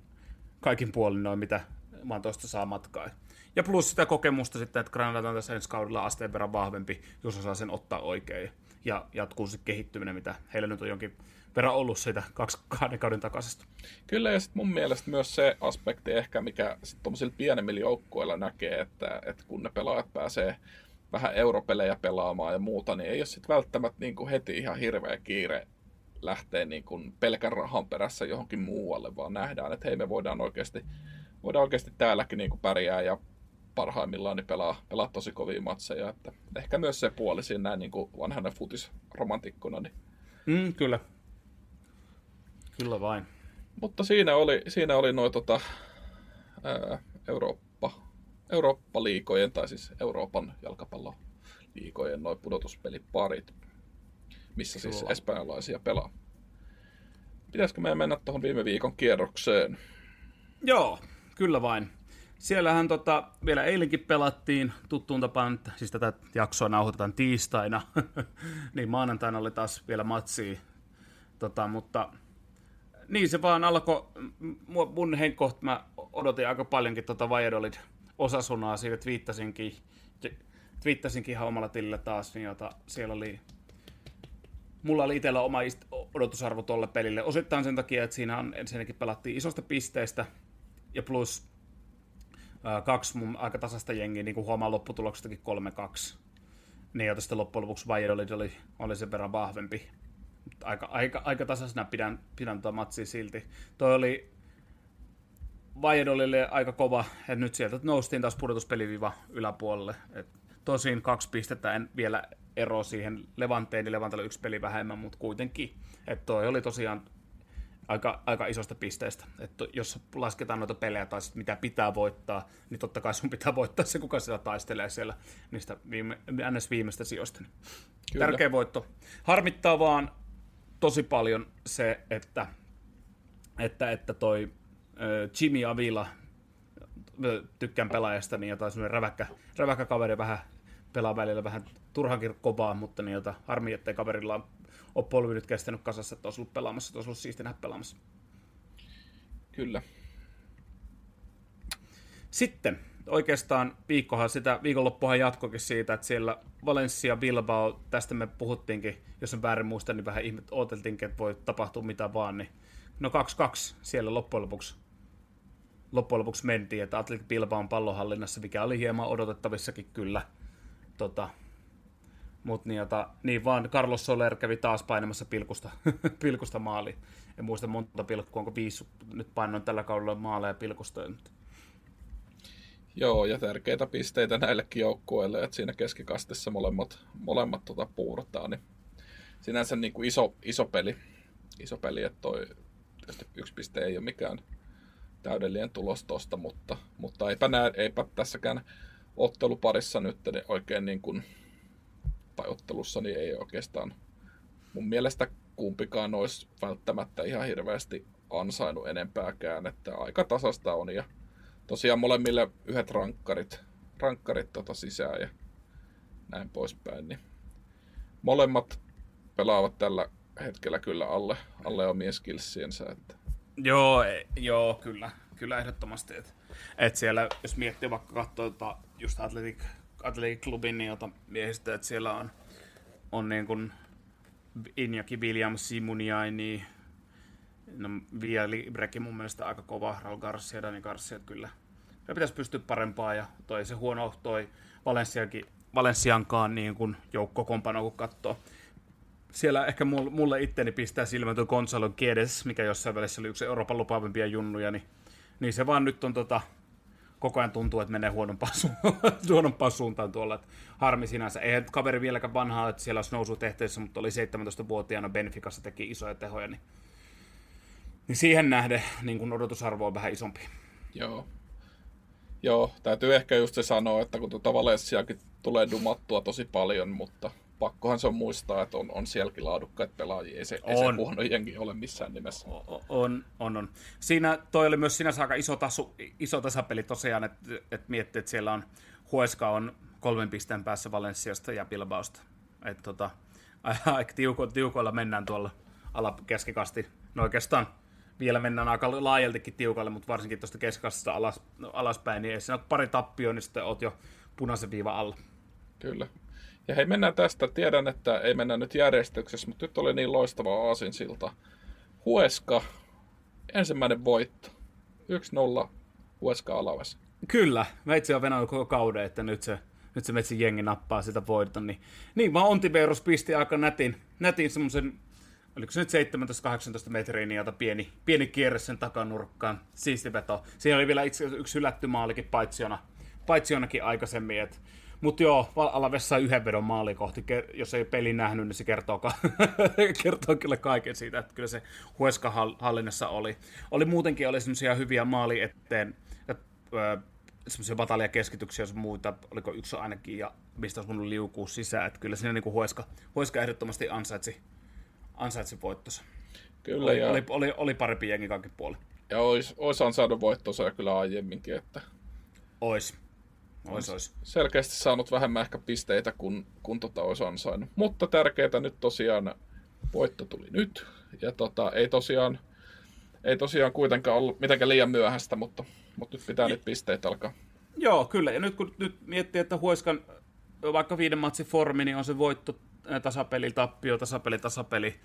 kaikin puolin noin, mitä vaan tuosta saa matkaa. Ja plus sitä kokemusta sitten, että Granada on tässä ensi kaudella asteen verran vahvempi, jos osaa sen ottaa oikein. Ja jatkuu se kehittyminen, mitä heillä nyt on jonkin verran ollut siitä kaksi, kahden kauden takaisesta. Kyllä, ja sitten mun mielestä myös se aspekti ehkä, mikä sitten tuommoisilla pienemmillä joukkueilla näkee, että, että kun ne pelaajat pääsee vähän europelejä pelaamaan ja muuta, niin ei ole sitten välttämättä niin kuin heti ihan hirveä kiire lähteä niin kuin pelkän rahan perässä johonkin muualle, vaan nähdään, että hei me voidaan oikeasti, voidaan oikeasti täälläkin niin kuin pärjää ja parhaimmillaan niin pelaa, pelaa tosi kovia matseja. Että ehkä myös se puoli siinä näin niin kuin vanhana futisromantikkona. Niin... Mm, kyllä, Kyllä vain. Mutta siinä oli, siinä oli noin tota, Eurooppa, Eurooppa-liikojen, tai siis Euroopan jalkapalloliikojen noin pudotuspeliparit, missä siis Kyllä. espanjalaisia pelaa. Pitäisikö meidän mennä tuohon viime viikon kierrokseen? Joo, kyllä vain. Siellähän tota, vielä eilenkin pelattiin tuttuun tapaan, siis tätä jaksoa nauhoitetaan tiistaina, (laughs) niin maanantaina oli taas vielä matsia, tota, mutta niin se vaan alkoi, mun henkkoht mä odotin aika paljonkin tuota Valladolid osasunaa, siitä twiittasinkin, twiittasinkin ihan omalla tilillä taas, niin jota siellä oli mulla oli itsellä oma odotusarvo tuolle pelille. Osittain sen takia, että siinä on ensinnäkin pelattiin isosta pisteestä ja plus ää, kaksi mun aika tasasta jengiä, niin kuin huomaa lopputuloksestakin 3-2. Niin, ja sitten loppujen lopuksi Valladolid oli, oli sen verran vahvempi aika, aika, aika tasaisena pidän, pidän tuota matsia silti. Toi oli Valladolille aika kova, että nyt sieltä noustiin taas pudotuspeliviva yläpuolelle. Et tosin kaksi pistettä en vielä ero siihen Levanteen, niin Levantalla yksi peli vähemmän, mutta kuitenkin. Että toi oli tosiaan aika, aika isosta pisteestä. Että jos lasketaan noita pelejä tai sit mitä pitää voittaa, niin totta kai sun pitää voittaa se, kuka sitä taistelee siellä niistä viime, ns. viimeistä sijoista. Kyllä. Tärkeä voitto. Harmittaa vaan, tosi paljon se, että, että, että toi Jimmy Avila, tykkään pelaajasta, niin jotain semmoinen räväkkä, räväkkä kaveri vähän pelaa välillä vähän turhankin kovaa, mutta niin jota harmi, ettei kaverilla ole polvi nyt kestänyt kasassa, että olisi ollut pelaamassa, että olisi ollut siisti nähdä pelaamassa. Kyllä. Sitten oikeastaan viikkohan sitä, viikonloppuhan jatkokin siitä, että siellä Valencia, Bilbao, tästä me puhuttiinkin, jos en väärin muista, niin vähän ihmet, odoteltiinkin, että voi tapahtua mitä vaan, niin no 2-2 siellä loppujen lopuksi, loppujen lopuksi mentiin, että Atletic Bilbao on pallohallinnassa, mikä oli hieman odotettavissakin kyllä, tota, mutta niin, niin vaan Carlos Soler kävi taas painamassa pilkusta, (laughs) pilkusta maaliin. En muista monta pilkkua, onko viisi nyt painoin tällä kaudella maaleja pilkusta. Mutta Joo, ja tärkeitä pisteitä näillekin joukkueille, että siinä keskikastissa molemmat, molemmat tota puurataan, niin sinänsä niin kuin iso, iso peli, iso peli, että toi yksi piste ei ole mikään täydellinen tulos tosta, mutta, mutta eipä, nää, eipä tässäkään otteluparissa nyt oikein niin kuin, tai ottelussa niin ei oikeastaan mun mielestä kumpikaan olisi välttämättä ihan hirveästi ansainnut enempääkään, että aika tasasta on ja tosiaan molemmille yhdet rankkarit, rankkarit tota sisään ja näin poispäin. Niin molemmat pelaavat tällä hetkellä kyllä alle, alle omien skillsiensä. Että. Joo, e, joo, kyllä. Kyllä ehdottomasti. Että et siellä, jos miettii vaikka katsoa tota, just Athletic, Athletic Clubin niin jota miehistä, että siellä on, on niin kuin Injaki Williams, Simuniaini, no Via Librekin mun mielestä aika kova, Raul Garcia, Dani Garcia, kyllä. Ja pitäisi pystyä parempaa ja toi se huono toi Valenciankaan niin kuin joukkokompano, kun katsoo. Siellä ehkä mulle itteni pistää silmään tuo Gonzalo Guedes, mikä jossain välissä oli yksi Euroopan lupaavimpia junnuja, niin, niin se vaan nyt on tota, koko ajan tuntuu, että menee huonompaan, (laughs) su- huonompaan suuntaan tuolla. Että harmi sinänsä. Eihän kaveri vieläkään vanhaa, että siellä olisi nousu tehtävissä, mutta oli 17-vuotiaana Benficassa teki isoja tehoja, niin, niin siihen nähden niin kun odotusarvo on vähän isompi. Joo. Joo, täytyy ehkä just se sanoa, että kun tuota Valenssiakin tulee dumattua tosi paljon, mutta pakkohan se on muistaa, että on, on sielläkin laadukkaita pelaajia. Ei se, on. ei se huono jengi ole missään nimessä. On, on, on. Siinä toi oli myös sinänsä aika iso, tasu, iso tasapeli tosiaan, että et miettii, että siellä on Hueska on kolmen pisteen päässä Valenssiasta ja Bilbaosta. Että tota, (laughs) aika tiuko, tiukoilla mennään tuolla alakeskikasti. No oikeastaan vielä mennään aika laajaltikin tiukalle, mutta varsinkin tuosta keskikastista alas, alaspäin, niin jos pari tappioa, niin sitten oot jo punaisen viiva alla. Kyllä. Ja hei, mennään tästä. Tiedän, että ei mennä nyt järjestyksessä, mutta nyt oli niin loistava aasinsilta. Hueska, ensimmäinen voitto. 1-0 Hueska Alaves. Kyllä, Veitsi on venannut koko kauden, että nyt se, nyt se Metsin jengi nappaa sitä voiton. Niin, niin vaan Ontiveros pisti aika nätin, nätin semmoisen, oliko se nyt 17-18 metriä, niin pieni, pieni kierre sen takanurkkaan. Siisti veto. Siinä oli vielä itse yksi hylätty maalikin paitsiona, paitsionakin aikaisemmin, että mutta joo, Alaves sai yhden vedon maali kohti. Jos ei peli nähnyt, niin se kertoo, (laughs) kertoo kyllä kaiken siitä, että kyllä se Hueska hallinnassa oli. Oli muutenkin oli semmoisia hyviä maali eteen, semmoisia bataljakeskityksiä ja muita, oliko yksi ainakin, ja mistä olisi liukua sisään. Että kyllä siinä niin Hueska, Hueska ehdottomasti ansaitsi, ansaitsi voittonsa. Kyllä, oli, ja... oli, oli, oli parempi jengi kaikki puoli. Ja olisi, olisi ansainnut voittonsa kyllä aiemminkin, että... Ois. Ois, ois. Selkeästi saanut vähemmän ehkä pisteitä kuin, kuin tota olisi ansainnut. Mutta tärkeää nyt tosiaan voitto tuli nyt. Ja tota, ei tosiaan ei tosiaan kuitenkaan ollut mitenkään liian myöhäistä, mutta, mutta nyt pitää ja, niitä pisteitä alkaa. Joo, kyllä. Ja nyt kun nyt miettii, että Hueskan vaikka viiden matsin formi, niin on se voitto, tasapeli, tappio, tasapeli, tasapeli.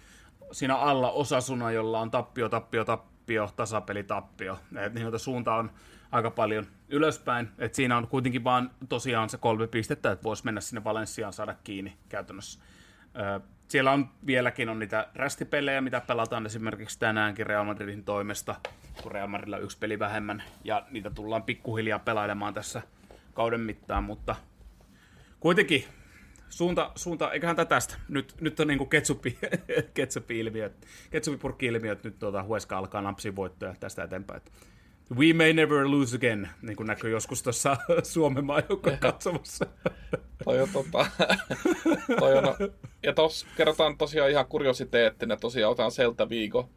Siinä alla osasuna, jolla on tappio, tappio, tappio, tasapeli, tappio. Et niin, suunta on aika paljon ylöspäin. Et siinä on kuitenkin vaan tosiaan se kolme pistettä, että voisi mennä sinne Valenssiaan saada kiinni käytännössä. siellä on vieläkin on niitä rästipelejä, mitä pelataan esimerkiksi tänäänkin Real Madridin toimesta, kun Real Madridilla yksi peli vähemmän, ja niitä tullaan pikkuhiljaa pelailemaan tässä kauden mittaan, mutta kuitenkin suunta, suunta eiköhän tätä tästä. Nyt, nyt on niinku ketsuppi, (laughs) ketsuppi-ilmiöt, ketsupipurkki-ilmiöt, nyt tuota Hueska alkaa napsia voittoja tästä eteenpäin. We may never lose again, niin kuin näkyy joskus tuossa (laughs) Suomen maajoukkojen katsomassa. toi on tota, toi on, ja tos kerrotaan tosiaan ihan kuriositeettina, tosiaan otetaan Selta Viigo,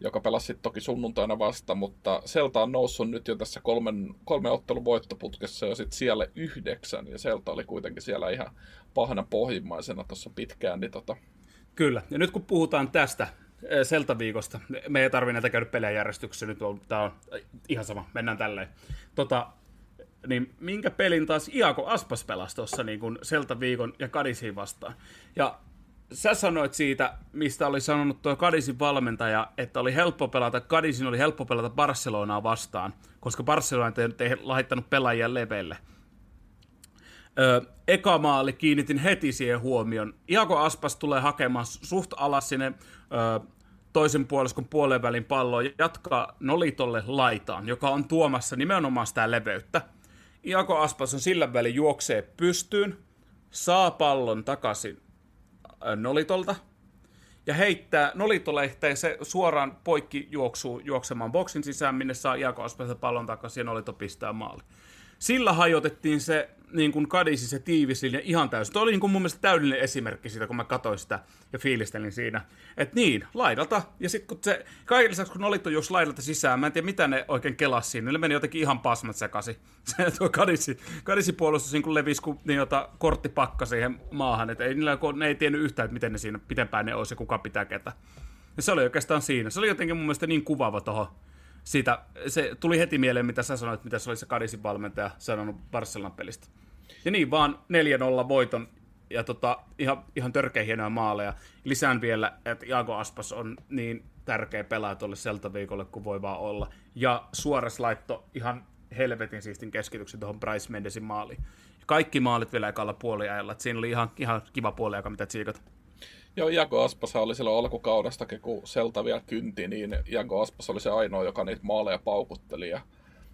joka pelasi toki sunnuntaina vasta, mutta Selta on noussut nyt jo tässä kolmen, kolme ottelun voittoputkessa jo sitten siellä yhdeksän, ja Selta oli kuitenkin siellä ihan pahana pohjimmaisena tuossa pitkään. Niin tota... Kyllä, ja nyt kun puhutaan tästä, Selta-viikosta. Me ei tarvitse näitä käydä pelejä järjestyksessä, nyt on, tää on ihan sama, mennään tälleen. Tota, niin minkä pelin taas Iako Aspas pelasi tuossa niin kuin Selta-viikon ja Kadisiin vastaan. Ja sä sanoit siitä, mistä oli sanonut tuo Kadisin valmentaja, että oli helppo pelata, Kadisin oli helppo pelata Barcelonaa vastaan, koska Barcelona ei laittanut pelaajia leveille. Ö, eka maali kiinnitin heti siihen huomion. Iako Aspas tulee hakemaan suht alas sinne ö, toisen puoliskon puolen välin palloa ja jatkaa Nolitolle laitaan, joka on tuomassa nimenomaan sitä leveyttä. Iako Aspas on sillä välin juoksee pystyyn, saa pallon takaisin Nolitolta ja heittää, Nolito lähtee se suoraan poikki juoksuu juoksemaan boksin sisään, minne saa Iako Aspas pallon takaisin ja Nolito pistää maali. sillä hajotettiin se niin kuin kadisi se tiivislinja ihan täysin. Tuo oli niin kuin mun mielestä täydellinen esimerkki siitä, kun mä katsoin sitä ja fiilistelin siinä. Että niin, laidalta, ja sitten kun se, kaiken lisäksi kun olit jos laidalta sisään, mä en tiedä mitä ne oikein kelasi siinä, ne meni jotenkin ihan pasmat sekaisin. (laughs) Se tuo kadisi, kadisi puolustus niin kuin levisi kuin niin jota, korttipakka siihen maahan, että ei, niillä, ne ei tiennyt yhtään, että miten ne siinä pitempään ne olisi ja kuka pitää ketä. Ja se oli oikeastaan siinä. Se oli jotenkin mun mielestä niin kuvaava tuohon siitä, se tuli heti mieleen, mitä sä sanoit, mitä se oli se Kadisin valmentaja sanonut Barcelonan pelistä. Ja niin vaan 4-0 voiton ja tota, ihan, ihan törkeä hienoja maaleja. Lisään vielä, että Jago Aspas on niin tärkeä pelaaja tuolle Selta viikolle kuin voi vaan olla. Ja Suores laitto ihan helvetin siistin keskityksen tuohon Bryce Mendesin maaliin. Kaikki maalit vielä ekalla puoliajalla, siinä oli ihan, ihan kiva puoliaika, mitä tsiikata. Joo, Jago Aspas oli silloin alkukaudestakin, kun Selta vielä kynti, niin Jago Aspas oli se ainoa, joka niitä maaleja paukutteli. Ja,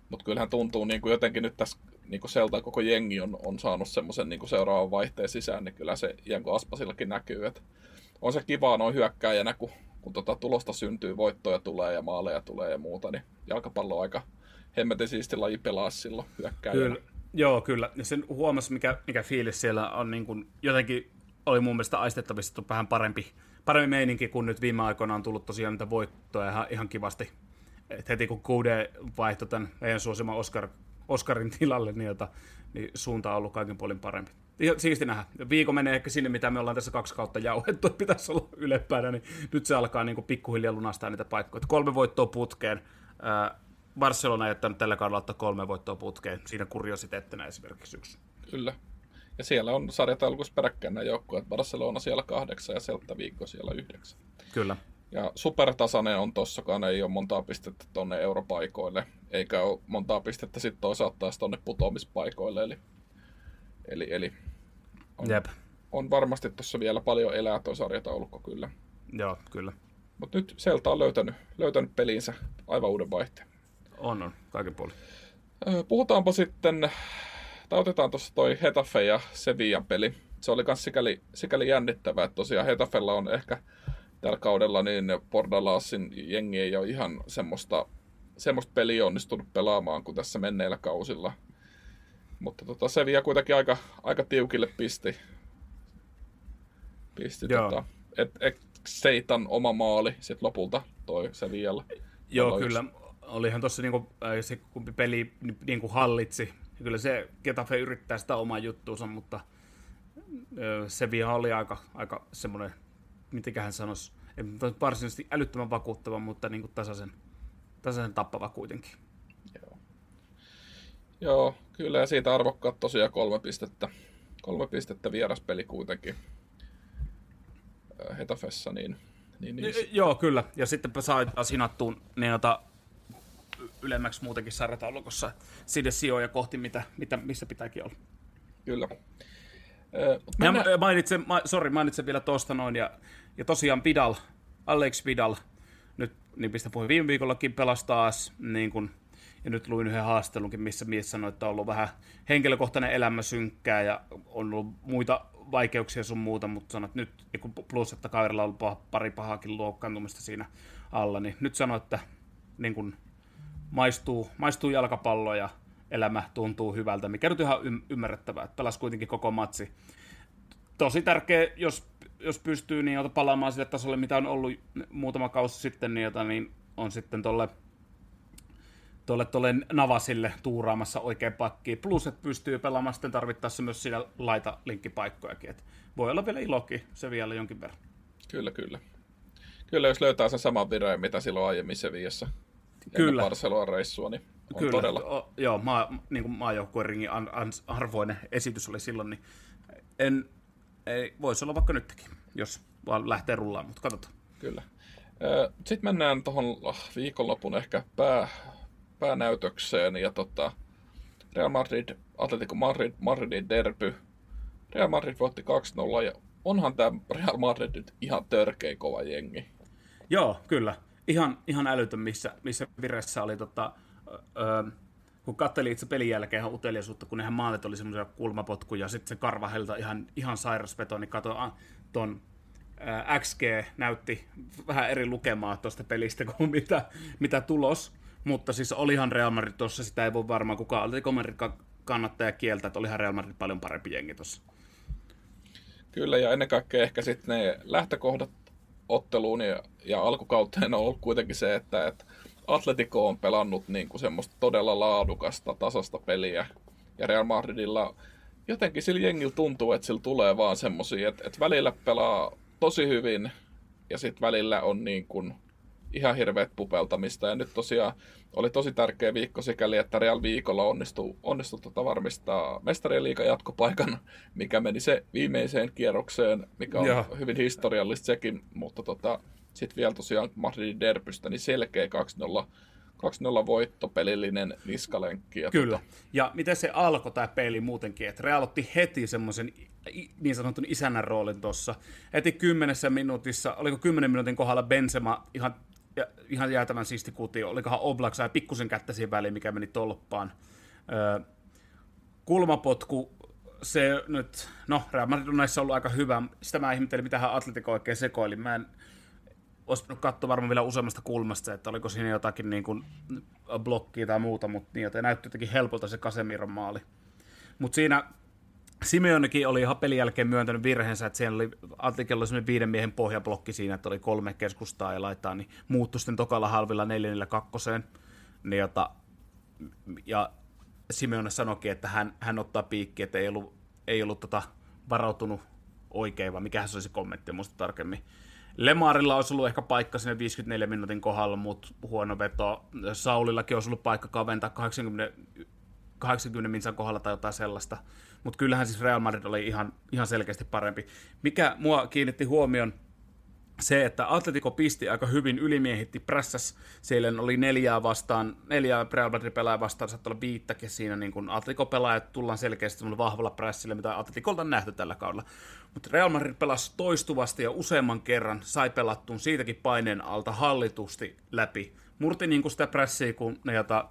mutta kyllähän tuntuu niin kuin jotenkin nyt tässä niin kuin Selta koko jengi on, on saanut semmoisen niin seuraavan vaihteen sisään, niin kyllä se Janko Aspasillakin näkyy. Että on se kivaa noin hyökkäjänä, kun, kun tota tulosta syntyy, voittoja tulee ja maaleja tulee ja muuta, niin jalkapallo on aika hemmetin siisti laji pelaa silloin hyökkäjänä. Kyllä, joo, kyllä. Ja sen huomasi, mikä, mikä fiilis siellä on niin kuin, jotenkin oli mun mielestä aistettavissa vähän parempi, parempi meininki, kun nyt viime aikoina on tullut tosiaan niitä voittoja ihan, ihan kivasti. Et heti kun Kude vaihtoi tämän meidän suosiman Oscar Oscarin tilalle, niin, jota, niin suunta on ollut kaiken puolin parempi. Siisti nähdä. Viikko menee ehkä sinne, mitä me ollaan tässä kaksi kautta jauhettu, että pitäisi olla ylepäänä, niin nyt se alkaa niin kuin pikkuhiljaa lunastaa niitä paikkoja. Kolme voittoa putkeen. Barcelona ei jättänyt tällä kaudella ottaa kolme voittoa putkeen. Siinä kuriositeettina esimerkiksi yksi. Kyllä. Ja siellä on sarjataulukossa peräkkäin nämä joukkueet. Barcelona siellä kahdeksan ja Celta Viikko siellä yhdeksän. Kyllä. Ja supertasainen on tossakaan, ei ole montaa pistettä tonne europaikoille, eikä ole montaa pistettä sitten toisaalta taas tonne putoamispaikoille. Eli, eli, eli on, Jep. on varmasti tuossa vielä paljon elää tuo sarjataulukko kyllä. Joo, kyllä. Mutta nyt Selta on löytänyt, löytänyt pelinsä aivan uuden vaihteen. On, on, kaiken puolin. Puhutaanpa sitten, tai otetaan tuossa toi Hetafe ja Sevillan peli. Se oli myös sikäli, sikäli jännittävää, että tosiaan Hetafella on ehkä tällä kaudella niin Bordalasin jengi ei ole ihan semmoista, semmoista peliä onnistunut pelaamaan kuin tässä menneillä kausilla. Mutta tota, se vie kuitenkin aika, aika tiukille pisti. pisti tota, et, et Seitan oma maali sitten lopulta toi Sevillalla. Joo, kyllä. Olihan tuossa niinku, se, kun peli niinku hallitsi. Kyllä se Getafe yrittää sitä omaa juttuunsa, mutta Sevilla oli aika, aika semmoinen, mitenköhän sanoisi, ei varsinaisesti älyttömän vakuuttava, mutta niin kuin tasaisen, tasaisen tappava kuitenkin. Joo. Joo, kyllä ja siitä arvokkaat tosiaan kolme pistettä, kolme pistettä vieraspeli kuitenkin Hetafessa, niin, niin, niin... Joo, kyllä. Ja sitten sai sinattuun niin jota ylemmäksi muutenkin sarjataulukossa sinne sijoja kohti, mitä, mitä, missä pitääkin olla. Kyllä. Mennä... Ja mainitsen, ma, sorry, mainitsen vielä tuosta noin, ja, ja tosiaan Vidal, Alex Vidal, nyt niin mistä puhuin viime viikollakin, pelasi taas, niin kun, ja nyt luin yhden haastelunkin, missä mies sanoi, että on ollut vähän henkilökohtainen elämä synkkää, ja on ollut muita vaikeuksia sun muuta, mutta sanoi, että nyt, plus että kaverilla on ollut pari pahaakin luokkaantumista siinä alla, niin nyt sanoi, että niin kun, maistuu, maistuu jalkapallo ja elämä tuntuu hyvältä, mikä nyt ihan ymmärrettävää, että pelasi kuitenkin koko matsi. Tosi tärkeä, jos, jos pystyy niin ota palaamaan sille tasolle, mitä on ollut muutama kausi sitten, niin, jota, niin on sitten tuolle tuolle, tuolle Navasille tuuraamassa oikein pakkiin. Plus, että pystyy pelaamaan sitten tarvittaessa myös siinä laita linkkipaikkojakin. Et voi olla vielä ilokin se vielä jonkin verran. Kyllä, kyllä. Kyllä, jos löytää sen saman vireen, mitä silloin aiemmin Sevillassa Kyllä. Barcelona reissua, niin on Kyllä, todella... O, joo, maa, niin kuin maajoukkueen ringin an, an, arvoinen esitys oli silloin, niin en, ei, voisi olla vaikka nytkin, jos vaan lähtee rullaan, mutta katsotaan. Kyllä. Sitten mennään tuohon viikonlopun ehkä pää, päänäytökseen, ja tota, Real Madrid, Atletico Madrid, Madridin derby. Real Madrid voitti 2-0, ja onhan tämä Real Madrid nyt ihan törkeä kova jengi. Joo, kyllä ihan, ihan älytön, missä, missä viressä oli tota, öö, kun katseli itse pelin jälkeen ihan uteliaisuutta, kun nehän maalit oli semmoisia kulmapotkuja, sitten se karvahelta ihan, ihan sairas veto, niin katsoin ton XG näytti vähän eri lukemaa tuosta pelistä kuin (laughs) mitä, mitä tulos, mutta siis olihan Real Madrid tuossa, sitä ei voi varmaan kukaan, Atletico Madrid kannattaja kieltä, että olihan Real Madrid paljon parempi jengi tuossa. Kyllä, ja ennen kaikkea ehkä sitten ne lähtökohdat otteluun ja, ja alkukauteen on ollut kuitenkin se, että, että Atletico on pelannut niin kuin semmoista todella laadukasta, tasasta peliä, ja Real Madridilla jotenkin sillä jengillä tuntuu, että sillä tulee vaan semmosia, että, että välillä pelaa tosi hyvin, ja sitten välillä on niin kuin ihan hirveät pupeltamista. Ja nyt tosiaan oli tosi tärkeä viikko sikäli, että Real viikolla onnistui, onnistui tota varmistaa mestarien liikan jatkopaikan, mikä meni se viimeiseen kierrokseen, mikä on Joo. hyvin historiallista sekin, mutta tota, sitten vielä tosiaan Madridin derbystä, niin selkeä 2-0 2-0 voitto, pelillinen niskalenkki. Ja Kyllä. Tota... Ja miten se alkoi tämä peli muutenkin, että Real otti heti semmoisen niin sanotun isännän roolin tuossa. Heti kymmenessä minuutissa, oliko kymmenen minuutin kohdalla Benzema ihan ja ihan jäätävän siisti kuti. Olikohan Oblak sai pikkusen kättä siihen väliin, mikä meni tolppaan. Öö, kulmapotku, se nyt, no Real Madrid on näissä ollut aika hyvä. Sitä mä ihmettelin, mitä hän Atletico oikein sekoili. Mä en olisi katsoa varmaan vielä useammasta kulmasta, että oliko siinä jotakin niin kuin blokkia tai muuta, mutta niin, että näytti jotenkin helpolta se Casemiron maali. Mutta siinä Simeonikin oli ihan pelin jälkeen myöntänyt virheensä, että siellä oli Atlikella oli viiden miehen pohjablokki siinä, että oli kolme keskustaa ja laittaa, niin muuttui sitten tokalla halvilla neljännellä kakkoseen. Niin jota, ja Simeone sanoikin, että hän, hän ottaa piikki, että ei ollut, ei ollut tota varautunut oikein, vaan mikähän se olisi kommentti muista tarkemmin. Lemarilla olisi ollut ehkä paikka sinne 54 minuutin kohdalla, mutta huono veto. Saulillakin olisi ollut paikka kaventaa 80, 80 minsan kohdalla tai jotain sellaista mutta kyllähän siis Real Madrid oli ihan, ihan selkeästi parempi. Mikä mua kiinnitti huomion, se, että Atletico pisti aika hyvin ylimiehitti prässäs, siellä oli neljää vastaan, neljää Real Madrid pelaajaa vastaan, saattaa olla viittäkin siinä, niin kun Atletico pelaajat tullaan selkeästi vahvalla prässillä, mitä Atleticolta on nähty tällä kaudella. Mutta Real Madrid pelasi toistuvasti ja useamman kerran, sai pelattuun siitäkin paineen alta hallitusti läpi. Murti niin kuin sitä pressiä, kun ne jota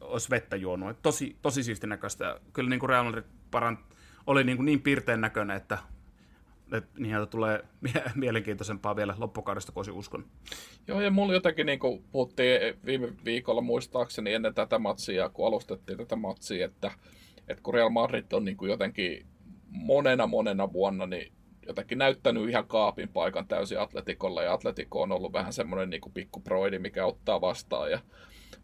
olisi vettä juonut. Tosi, tosi siisti näköistä. Kyllä niin kuin Real Madrid parant, oli niin, kuin niin piirteen näköinen, että, niitä tulee (laughs) mielenkiintoisempaa vielä loppukaudesta, kuin uskon. Joo, ja mulla jotenkin niin kuin puhuttiin viime viikolla muistaakseni ennen tätä matsia, kun alustettiin tätä matsia, että, että kun Real Madrid on niin kuin jotenkin monena monena vuonna niin jotenkin näyttänyt ihan kaapin paikan täysin Atletikolla, ja Atletiko on ollut vähän semmoinen niin kuin pikkuproidi, mikä ottaa vastaan ja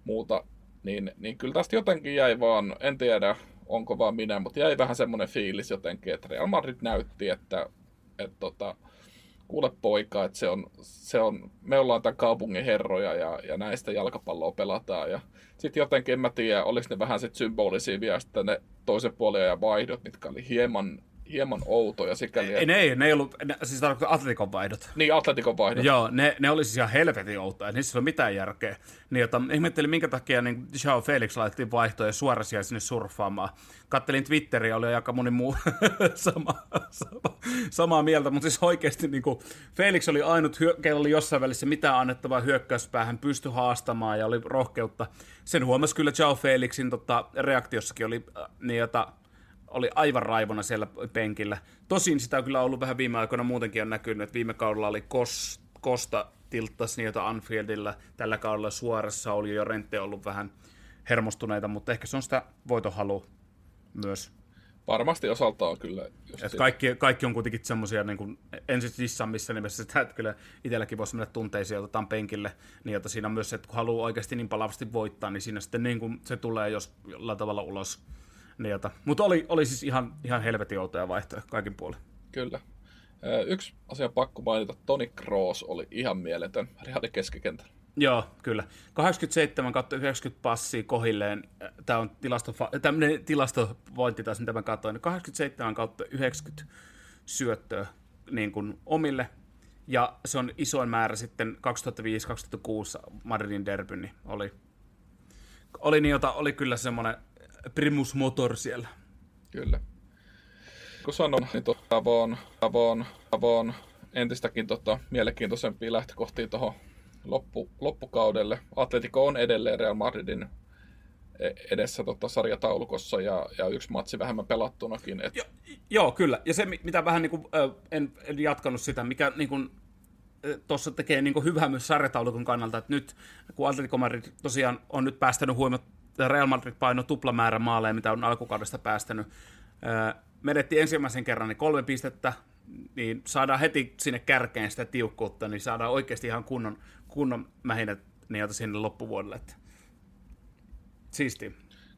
muuta, niin, niin kyllä tästä jotenkin jäi vaan, en tiedä, onko vaan minä, mutta jäi vähän semmoinen fiilis jotenkin, että Real Madrid näytti, että, että tota, kuule poika, että se on, se on, me ollaan tämän kaupungin herroja ja, ja näistä jalkapalloa pelataan. Ja sitten jotenkin, en mä tiedä, oliko ne vähän sit symbolisia vielä ne toisen puolen ja vaihdot, mitkä oli hieman hieman outoja sikäli. Ei, ne ei, ne ei ollut, ne, siis tarkoittaa Atletikon vaihdot. Niin, Atletikon vaihdot. Joo, ne, ne oli siis ihan helvetin outoja, niissä ei ole mitään järkeä. Niin, jota, ihmettelin, minkä takia niin Joao Felix laitettiin vaihtoja suorasiaan sinne surffaamaan. Kattelin Twitteriä, oli aika moni muu (laughs) sama, sama, samaa mieltä, mutta siis oikeasti niin kuin, Felix oli ainut, keillä oli jossain välissä mitään annettavaa hyökkäyspäähän, pystyi haastamaan ja oli rohkeutta. Sen huomasi kyllä Joao Felixin tota, reaktiossakin, oli äh, niin, jota, oli aivan raivona siellä penkillä. Tosin sitä on kyllä ollut vähän viime aikoina muutenkin on näkynyt, että viime kaudella oli Kos, Kosta tilttas niitä Anfieldilla, tällä kaudella suorassa oli jo Rentte ollut vähän hermostuneita, mutta ehkä se on sitä voitohalu myös. Varmasti osaltaan kyllä. Et kaikki, kaikki on kuitenkin semmoisia, niin kuin, en siis missään missä nimessä sitä, että kyllä itselläkin voisi mennä tunteisiin otetaan penkille, niin että siinä on myös se, että kun haluaa oikeasti niin palavasti voittaa, niin siinä sitten niin kuin se tulee jos jollain tavalla ulos Niiltä. Mutta oli, oli siis ihan, ihan helvetin outoja vaihtoja kaikin puolin. Kyllä. Yksi asia pakko mainita, Toni Kroos oli ihan mieletön Realin keskikentä. Joo, kyllä. 87 kautta 90 passia kohilleen. Tämä on tilasto, tämmöinen tilastovointi taas, mitä mä katsoin. 87 kautta 90 syöttöä niin kuin omille. Ja se on isoin määrä sitten 2005-2006 Madridin derby, niin oli, oli, niin, jota, oli kyllä semmoinen primus motor siellä. Kyllä. Kun sanon, niin tuota, vaan, vaan, vaan entistäkin tota, mielenkiintoisempia lähtökohtia tuohon loppu, loppukaudelle. Atletico on edelleen Real Madridin e, edessä tota, sarjataulukossa ja, ja yksi matsi vähemmän pelattunakin. Et... Jo, joo, kyllä. Ja se, mitä vähän niin kuin, en, en jatkanut sitä, mikä niin kuin, tuossa tekee niin hyvää myös sarjataulukon kannalta, että nyt kun Atletico Madrid tosiaan on nyt päästänyt huimat, Real Madrid paino tuplamäärä maaleja, mitä on alkukaudesta päästänyt. Menetti ensimmäisen kerran niin kolme pistettä, niin saadaan heti sinne kärkeen sitä tiukkuutta, niin saadaan oikeasti ihan kunnon, kunnon mähinät niin sinne loppuvuodelle. Siisti.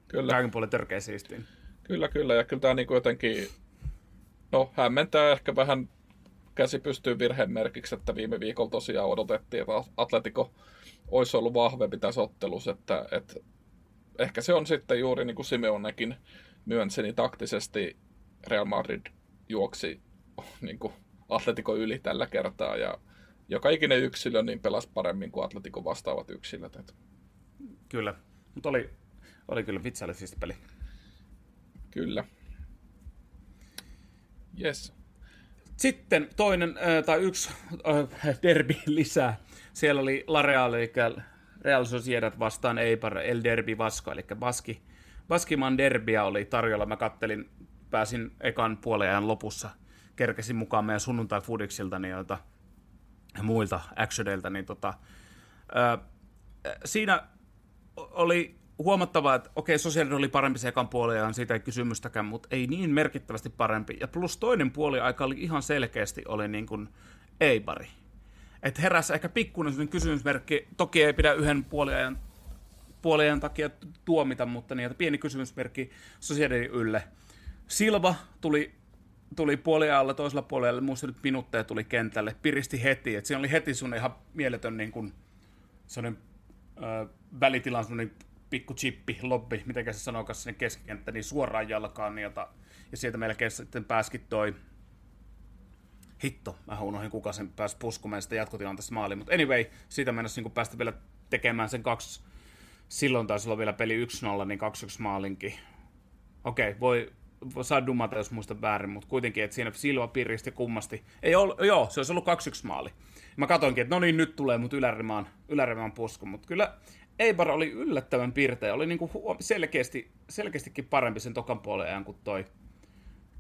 Kyllä. Kaiken puolen törkeä siistiin. Kyllä, kyllä. Ja kyllä tämä niin jotenkin, no hämmentää ehkä vähän käsi pystyy virheen merkiksi, että viime viikolla tosiaan odotettiin, että Atletico olisi ollut vahvempi tässä ottelussa, että, että ehkä se on sitten juuri niin kuin Simeonekin myönsi, niin taktisesti Real Madrid juoksi niin kuin Atletico yli tällä kertaa ja joka ikinen yksilö niin pelasi paremmin kuin Atletico vastaavat yksilöt. Kyllä, mutta oli, oli kyllä vitsaille siis peli. Kyllä. Yes. Sitten toinen, tai yksi (laughs) derbi lisää. Siellä oli La Real, eli Real Sociedad vastaan Eibar El Derbi Vasco, eli Baski, Baskiman derbia oli tarjolla. Mä kattelin, pääsin ekan puolen lopussa, kerkesin mukaan meidän sunnuntai Foodiksilta niin jota, ja muilta actioneilta, niin tota, ää, siinä oli huomattavaa, että okei, Sociedad oli parempi se ekan puoli siitä ei kysymystäkään, mutta ei niin merkittävästi parempi. Ja plus toinen puoli aika oli ihan selkeästi oli niin kuin Eibari. Että heräsi ehkä pikkuinen kysymysmerkki, toki ei pidä yhden puoliajan, puoliajan takia tuomita, mutta niin, että pieni kysymysmerkki Sociedadin ylle. Silva tuli, tuli puoliajalla toisella puolella, muista nyt minuutteja tuli kentälle, piristi heti, että siinä oli heti sun ihan mieletön niin kuin, sellainen äh, välitilan sellainen pikku chippi, lobby, miten se sanoo sinne keskikenttä, niin suoraan jalkaan, niin jota, ja sieltä melkein sitten pääskin toi hitto, mä unohdin kuka sen pääsi puskumaan sitä jatkotilanteesta maaliin, mutta anyway, siitä mennessä niin päästä vielä tekemään sen kaksi, silloin taisi olla vielä peli 1-0, niin 2-1 maalinkin. Okei, okay, voi, voi saa dumata, jos muista väärin, mutta kuitenkin, että siinä Silva piristi kummasti. Ei ollut, joo, se olisi ollut 2-1 maali. Mä katoinkin, että no niin, nyt tulee mut ylärimaan, ylärimaan pusku, mutta kyllä Eibar oli yllättävän pirteä, oli niinku selkeästi, selkeästikin parempi sen tokan puolen ajan kuin toi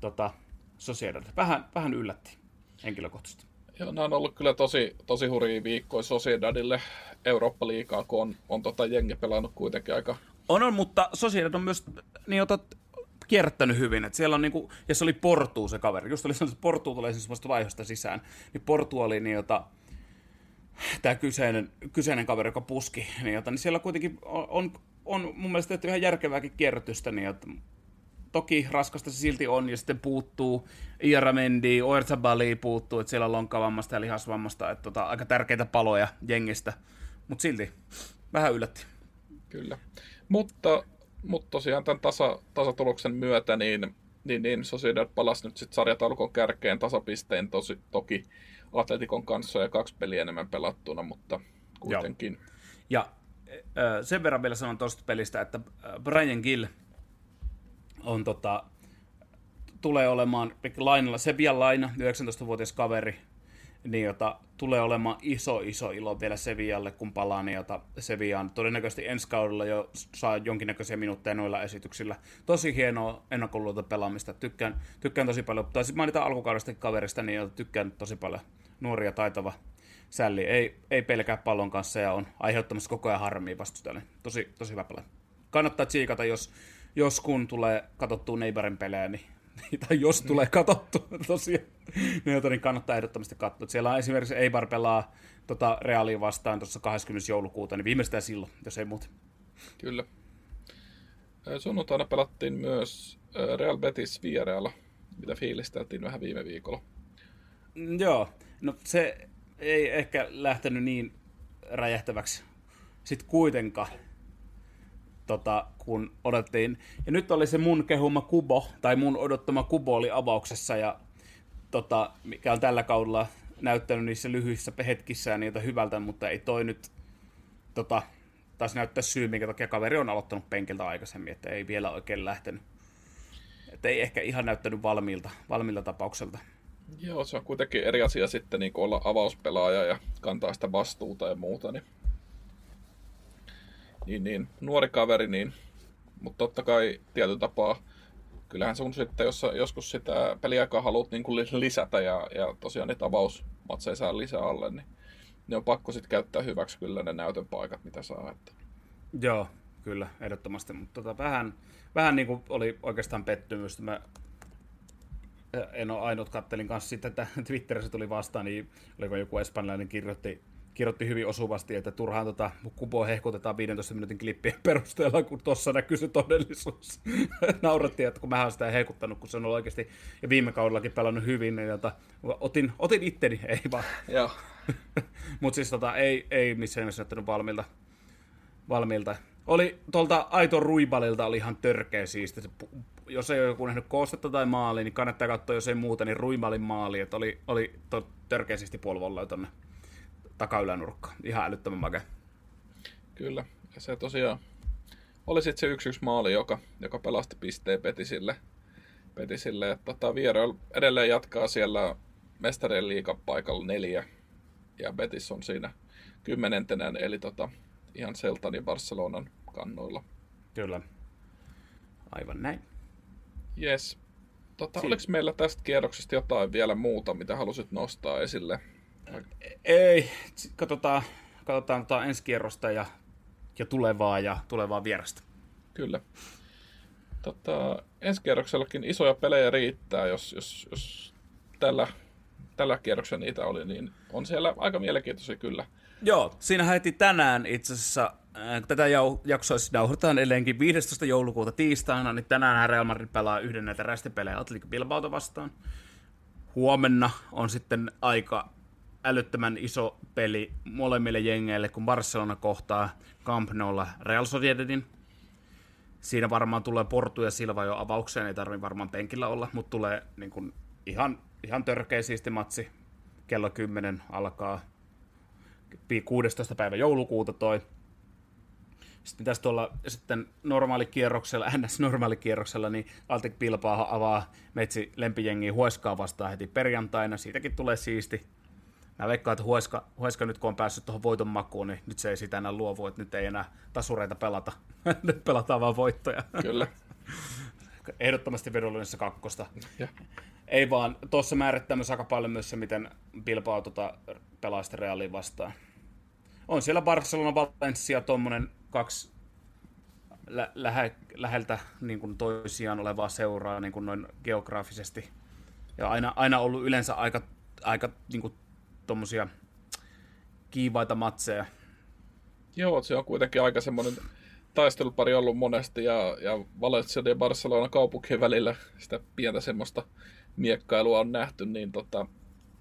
tota, Sociedad. Vähän, vähän yllätti henkilökohtaisesti. Joo, nämä on ollut kyllä tosi, tosi hurjia viikkoja Sociedadille Eurooppa-liikaa, kun on, on tota jengi pelannut kuitenkin aika... On, on, mutta Sociedad on myös niin otat, kierrättänyt hyvin. että siellä on niinku, ja se oli Portuu se kaveri. Just oli sanonut, että Portuu tulee siis vasta vaihosta sisään. Niin Portu oli niin, jota, tämä kyseinen, kyseinen kaveri, joka puski, niin, jota, niin siellä kuitenkin on, on, on mun mielestä tehty ihan järkevääkin kierrätystä, niin, jota, toki raskasta se silti on, ja sitten puuttuu Iaramendi, Oerzabali puuttuu, että siellä on lonkkavammasta ja lihasvammasta, että tota, aika tärkeitä paloja jengistä, mutta silti vähän yllätti. Kyllä, mutta, mutta tosiaan tämän tasa, tasatuloksen myötä, niin, niin, niin Sociedad palasi nyt sitten sarjataulukon kärkeen tasapisteen tosi, toki Atletikon kanssa ja kaksi peliä enemmän pelattuna, mutta kuitenkin. Joo. Ja sen verran vielä sanon tuosta pelistä, että Brian Gill on tota, tulee olemaan lainalla, Sebian laina, 19-vuotias kaveri, niin jota tulee olemaan iso, iso ilo vielä Sevialle, kun palaa niin jota Seviaan. Todennäköisesti ensi kaudella jo saa jonkinnäköisiä minuutteja noilla esityksillä. Tosi hienoa ennakkoluuta pelaamista. Tykkään, tykkään tosi paljon. Tai sitten mainitaan alkukaudesta kaverista, niin tykkään tosi paljon. Nuoria taitava sälli. Ei, ei pelkää pallon kanssa ja on aiheuttamassa koko ajan harmia vastustajalle. Tosi, tosi hyvä pelaaja. Kannattaa tsiikata, jos, jos kun tulee katsottua Neighborin pelejä, niin tai jos tulee katsottu (laughs) tosiaan, niin, niin kannattaa ehdottomasti katsoa. Siellä on esimerkiksi Eibar pelaa tota Realiin vastaan tuossa 20. joulukuuta, niin viimeistään silloin, jos ei muuta. Kyllä. Sunnuntaina pelattiin myös Real Betis Viarealla, mitä fiilisteltiin vähän viime viikolla. Mm, joo, no se ei ehkä lähtenyt niin räjähtäväksi sitten kuitenkaan tota, kun odottiin. Ja nyt oli se mun kehuma kubo, tai mun odottama kubo oli avauksessa, ja tota, mikä on tällä kaudella näyttänyt niissä lyhyissä hetkissään niitä hyvältä, mutta ei toi nyt tota, taas näyttää syy, minkä takia kaveri on aloittanut penkiltä aikaisemmin, että ei vielä oikein lähtenyt. Että ei ehkä ihan näyttänyt valmiilta, valmiilta tapaukselta. Joo, se on kuitenkin eri asia sitten niin olla avauspelaaja ja kantaa sitä vastuuta ja muuta. Niin niin, niin, nuori kaveri, niin, mutta totta kai tietyllä tapaa kyllähän sun sitten, jos joskus sitä peliaikaa haluat niin kuin lisätä ja, ja tosiaan niitä avausmatseja saa lisää alle, niin ne on pakko sitten käyttää hyväksi kyllä ne näytön paikat, mitä saa. Että. Joo, kyllä, ehdottomasti. Mutta tota, vähän, vähän niin kuin oli oikeastaan pettymys. Mä en ole ainut, kattelin kanssa sitten, että Twitterissä tuli vastaan, niin oliko joku espanjalainen kirjoitti, kirjoitti hyvin osuvasti, että turhaan tota, kupoa hehkutetaan 15 minuutin klippien perusteella, kun tuossa näkyy se todellisuus. (laughs) Naurattiin, että kun mä oon sitä hehkuttanut, kun se on ollut oikeasti, ja viime kaudellakin pelannut hyvin, niin jota, otin, otin itteni, (laughs) ei vaan. Joo. (laughs) Mutta siis tota, ei, ei missään nimessä näyttänyt valmiilta. valmiilta. Oli tuolta Aito Ruibalilta oli ihan törkeä siisti. Jos ei ole joku nähnyt koostetta tai maali, niin kannattaa katsoa, jos ei muuta, niin Ruibalin maali. Että oli, oli to, törkeä siisti puolivolla tonne takaylänurkkaan. Ihan älyttömän makea. Kyllä. Ja se tosiaan oli sitten se yksi yksi maali, joka, joka pelasti pisteen Petisille. Petisille. Että tota, Vierö edelleen jatkaa siellä mestarien liikan paikalla neljä. Ja Betis on siinä kymmenentenä, eli tota, ihan Celtan ja Barcelonan kannoilla. Kyllä. Aivan näin. Yes. Tota, oliko meillä tästä kierroksesta jotain vielä muuta, mitä halusit nostaa esille? Ei, katsotaan, katsotaan tota ensi kierrosta ja, ja tulevaa ja tulevaa vierasta. Kyllä. Tota, ensi kierroksellakin isoja pelejä riittää, jos, jos, jos tällä, tällä kierroksella niitä oli, niin on siellä aika mielenkiintoisia kyllä. Joo, siinä heti tänään itse asiassa, äh, tätä jaksoa siis nauhoitetaan edelleenkin 15. joulukuuta tiistaina, niin tänään Real Madrid pelaa yhden näitä rästipelejä Atletico Bilbaota vastaan. Huomenna on sitten aika älyttömän iso peli molemmille jengeille, kun Barcelona kohtaa Camp Noulla Real Sociedadin. Siinä varmaan tulee Portu ja Silva jo avaukseen, ei tarvi varmaan penkillä olla, mutta tulee niin kuin ihan, ihan törkeä siisti matsi. Kello 10 alkaa 16. päivä joulukuuta toi. Sitten tässä tuolla sitten normaalikierroksella, (laughs) NS-normaalikierroksella, niin Altik Pilpaa avaa Metsi lempijengi Hueskaa vastaan heti perjantaina. Siitäkin tulee siisti. Mä veikkaan, että Hueska, Hueska nyt kun on päässyt tuohon voiton makuun, niin nyt se ei sitä enää luovu, että nyt ei enää tasureita pelata. (laughs) nyt pelataan vaan voittoja. Kyllä. (laughs) Ehdottomasti vedollisessa kakkosta. Ja. Ei vaan, tuossa määrittää myös aika paljon myös se, miten Bilbao tota, pelaa sitten Realiin vastaan. On siellä Barcelona, Valencia, tuommoinen kaksi lä- lähe- läheltä niin kuin toisiaan olevaa seuraa niin kuin noin geografisesti. Ja aina, aina ollut yleensä aika, aika niin kuin, tommosia kiivaita matseja. Joo, se on kuitenkin aika semmoinen taistelupari ollut monesti ja, ja Valencia ja Barcelona kaupunkien välillä sitä pientä semmoista miekkailua on nähty, niin, tota,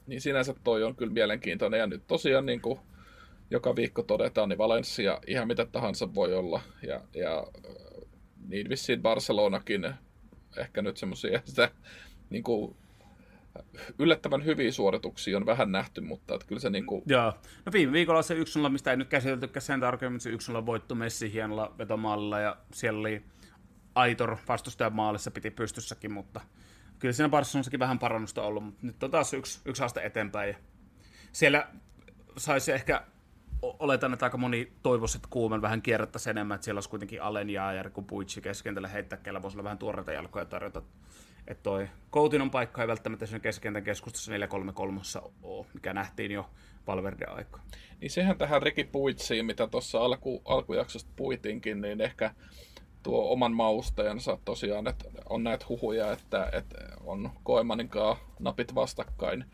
niin sinänsä toi on kyllä mielenkiintoinen. Ja nyt tosiaan niin kuin joka viikko todetaan, niin Valencia ihan mitä tahansa voi olla. Ja, ja niin vissiin Barcelonakin ehkä nyt semmoisia sitä niin kuin, yllättävän hyviä suorituksia on vähän nähty, mutta että kyllä se niin kuin... Joo. No viime viikolla se 1 mistä ei nyt käsiteltykään sen tarkemmin, se 1 voitto Messi hienolla vetomaalilla ja siellä oli Aitor vastustajan maalissa piti pystyssäkin, mutta kyllä siinä Barcelonassakin vähän parannusta ollut, mutta nyt on taas yksi, yksi aste eteenpäin. Ja siellä saisi ehkä, oletan, että aika moni toivoisi, että kuumen vähän kierrättäisi enemmän, että siellä olisi kuitenkin Alenia ja Riku Puitsi keskentällä voisi olla vähän tuoreita jalkoja tarjota. Että toi Koutinon paikka ei välttämättä sen keskentän keskustassa 4-3-3 ole, mikä nähtiin jo Valverde aikaa. Niin sehän tähän Riki Puitsiin, mitä tuossa alku, alkujaksosta puitinkin, niin ehkä tuo oman maustajansa tosiaan, että on näitä huhuja, että, että on Koemaninkaan napit vastakkain.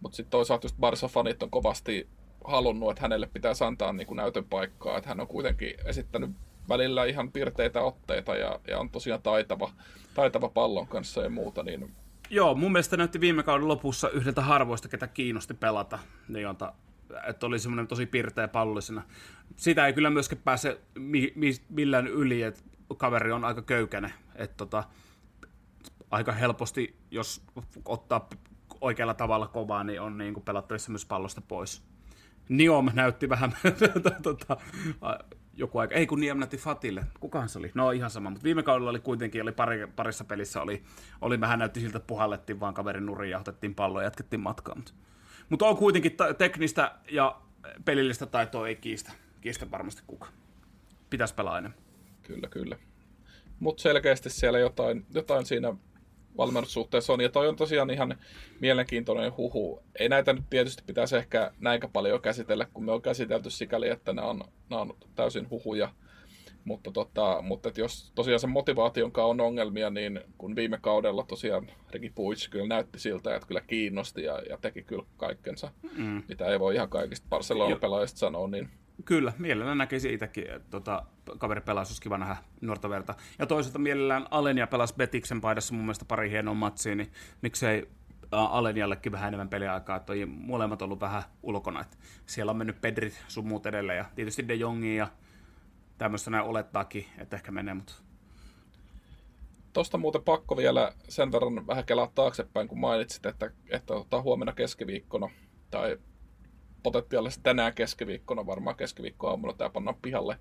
Mutta sitten toisaalta just Barca-fanit on kovasti halunnut, että hänelle pitäisi antaa niin kuin näytön paikkaa, että hän on kuitenkin esittänyt välillä ihan pirteitä otteita ja, ja on tosiaan taitava, taitava pallon kanssa ja muuta, niin Joo, mun mielestä näytti viime kauden lopussa yhdeltä harvoista, ketä kiinnosti pelata, niin jota, että oli semmoinen tosi pirteä pallollisena. Sitä ei kyllä myöskään pääse mi, mi, millään yli, että kaveri on aika köykäinen, että tota, aika helposti, jos ottaa oikealla tavalla kovaa, niin on niin kuin pelattavissa myös pallosta pois. Niom näytti vähän (laughs) tota, joku aika, ei kun Niem näytti Fatille, kukahan se oli? No ihan sama, mutta viime kaudella oli kuitenkin, oli pari, parissa pelissä oli, oli vähän näytti siltä, että puhallettiin vaan kaverin nurin ja otettiin pallo ja jatkettiin matkaa. Mutta, mutta on kuitenkin ta- teknistä ja pelillistä taitoa ei kiistä, kiistä varmasti kukaan. Pitäisi pelaa enemmän. Kyllä, kyllä. Mutta selkeästi siellä jotain, jotain siinä valmennussuhteessa on. Ja toi on tosiaan ihan mielenkiintoinen huhu. Ei näitä nyt tietysti pitäisi ehkä näinkä paljon käsitellä, kun me on käsitelty sikäli, että nämä on, nämä on täysin huhuja. Mutta, tota, mutta et jos tosiaan sen motivaation on ongelmia, niin kun viime kaudella tosiaan Riki Puits kyllä näytti siltä, että kyllä kiinnosti ja, ja teki kyllä kaikkensa, mm. mitä ei voi ihan kaikista Barcelona-pelaajista sanoa, niin Kyllä, mielellään näkisi itsekin, että tota, kaveri pelasi, olisi kiva nähdä nuorta verta. Ja toisaalta mielellään Alenia pelasi Betiksen paidassa mun mielestä pari hienoa matsia, niin miksei Aleniallekin vähän enemmän peliaikaa, että on molemmat ollut vähän ulkona. Että siellä on mennyt Pedrit sun muut edelleen ja tietysti De Jongi ja tämmöistä näin olettaakin, että ehkä menee, mutta... Tuosta muuten pakko vielä sen verran vähän kelaa taaksepäin, kun mainitsit, että, että ottaa huomenna keskiviikkona tai potentiaalisesti tänään keskiviikkona, varmaan keskiviikkoaamuna tämä pannaan pihalle,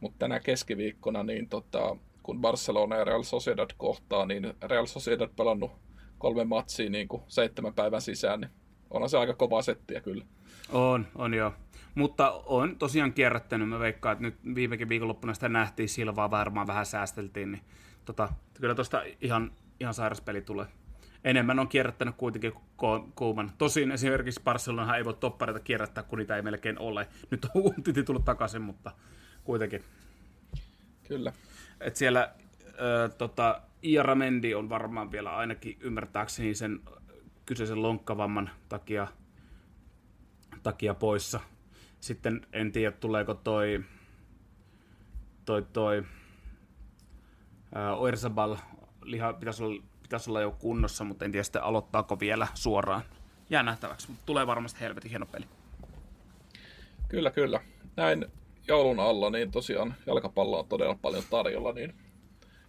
mutta tänään keskiviikkona, niin tota, kun Barcelona ja Real Sociedad kohtaa, niin Real Sociedad pelannut kolme matsia niin kuin seitsemän päivän sisään, niin onhan se aika kova settiä kyllä. On, on joo. Mutta on tosiaan kierrättänyt, mä veikkaan, että nyt viimekin viikonloppuna sitä nähtiin, Silvaa varmaan vähän säästeltiin, niin tota, kyllä tuosta ihan, ihan sairas peli tulee. Enemmän on kierrättänyt kuitenkin Kuuman. Tosin esimerkiksi Barcelonahan ei voi toppareita kierrättää, kun niitä ei melkein ole. Nyt on (laughs) Untiti tullut takaisin, mutta kuitenkin. Kyllä. Et siellä ö, tota, Iara Mendi on varmaan vielä ainakin ymmärtääkseni sen kyseisen lonkkavamman takia, takia poissa. Sitten en tiedä, tuleeko toi, toi, toi Oirsabal, liha, pitäisi olla, pitäisi olla jo kunnossa, mutta en tiedä sitten aloittaako vielä suoraan. Jää nähtäväksi, mutta tulee varmasti helvetin hieno peli. Kyllä, kyllä. Näin joulun alla, niin tosiaan jalkapalloa on todella paljon tarjolla, niin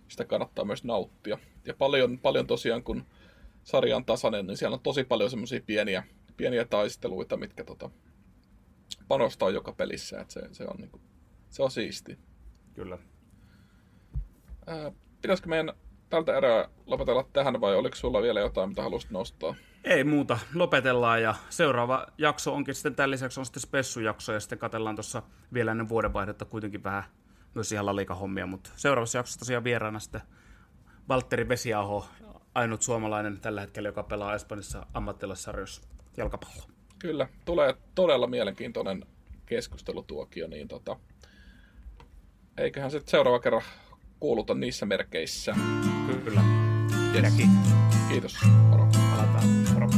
sitä kannattaa myös nauttia. Ja paljon, paljon tosiaan, kun sarja on tasainen, niin siellä on tosi paljon semmoisia pieniä, pieniä taisteluita, mitkä tota, panostaa joka pelissä, että se, se, on, niinku, se on siisti. Kyllä. Ää, pitäisikö meidän tältä erää lopetella tähän vai oliko sulla vielä jotain, mitä haluaisit nostaa? Ei muuta, lopetellaan ja seuraava jakso onkin sitten tämän lisäksi on sitten spessujakso ja sitten katellaan tuossa vielä ennen vuodenvaihdetta kuitenkin vähän myös ihan hommia, mutta seuraavassa jaksossa tosiaan vieraana sitten Valtteri Vesiaho, ainut suomalainen tällä hetkellä, joka pelaa Espanjassa ammattilaissarjoissa jalkapalloa. Kyllä, tulee todella mielenkiintoinen keskustelutuokio, niin tota, eiköhän sitten seuraava kerran kuuluta niissä merkeissä. Kyllä. Yes. Kiitos. Moro. Palataan. Moro.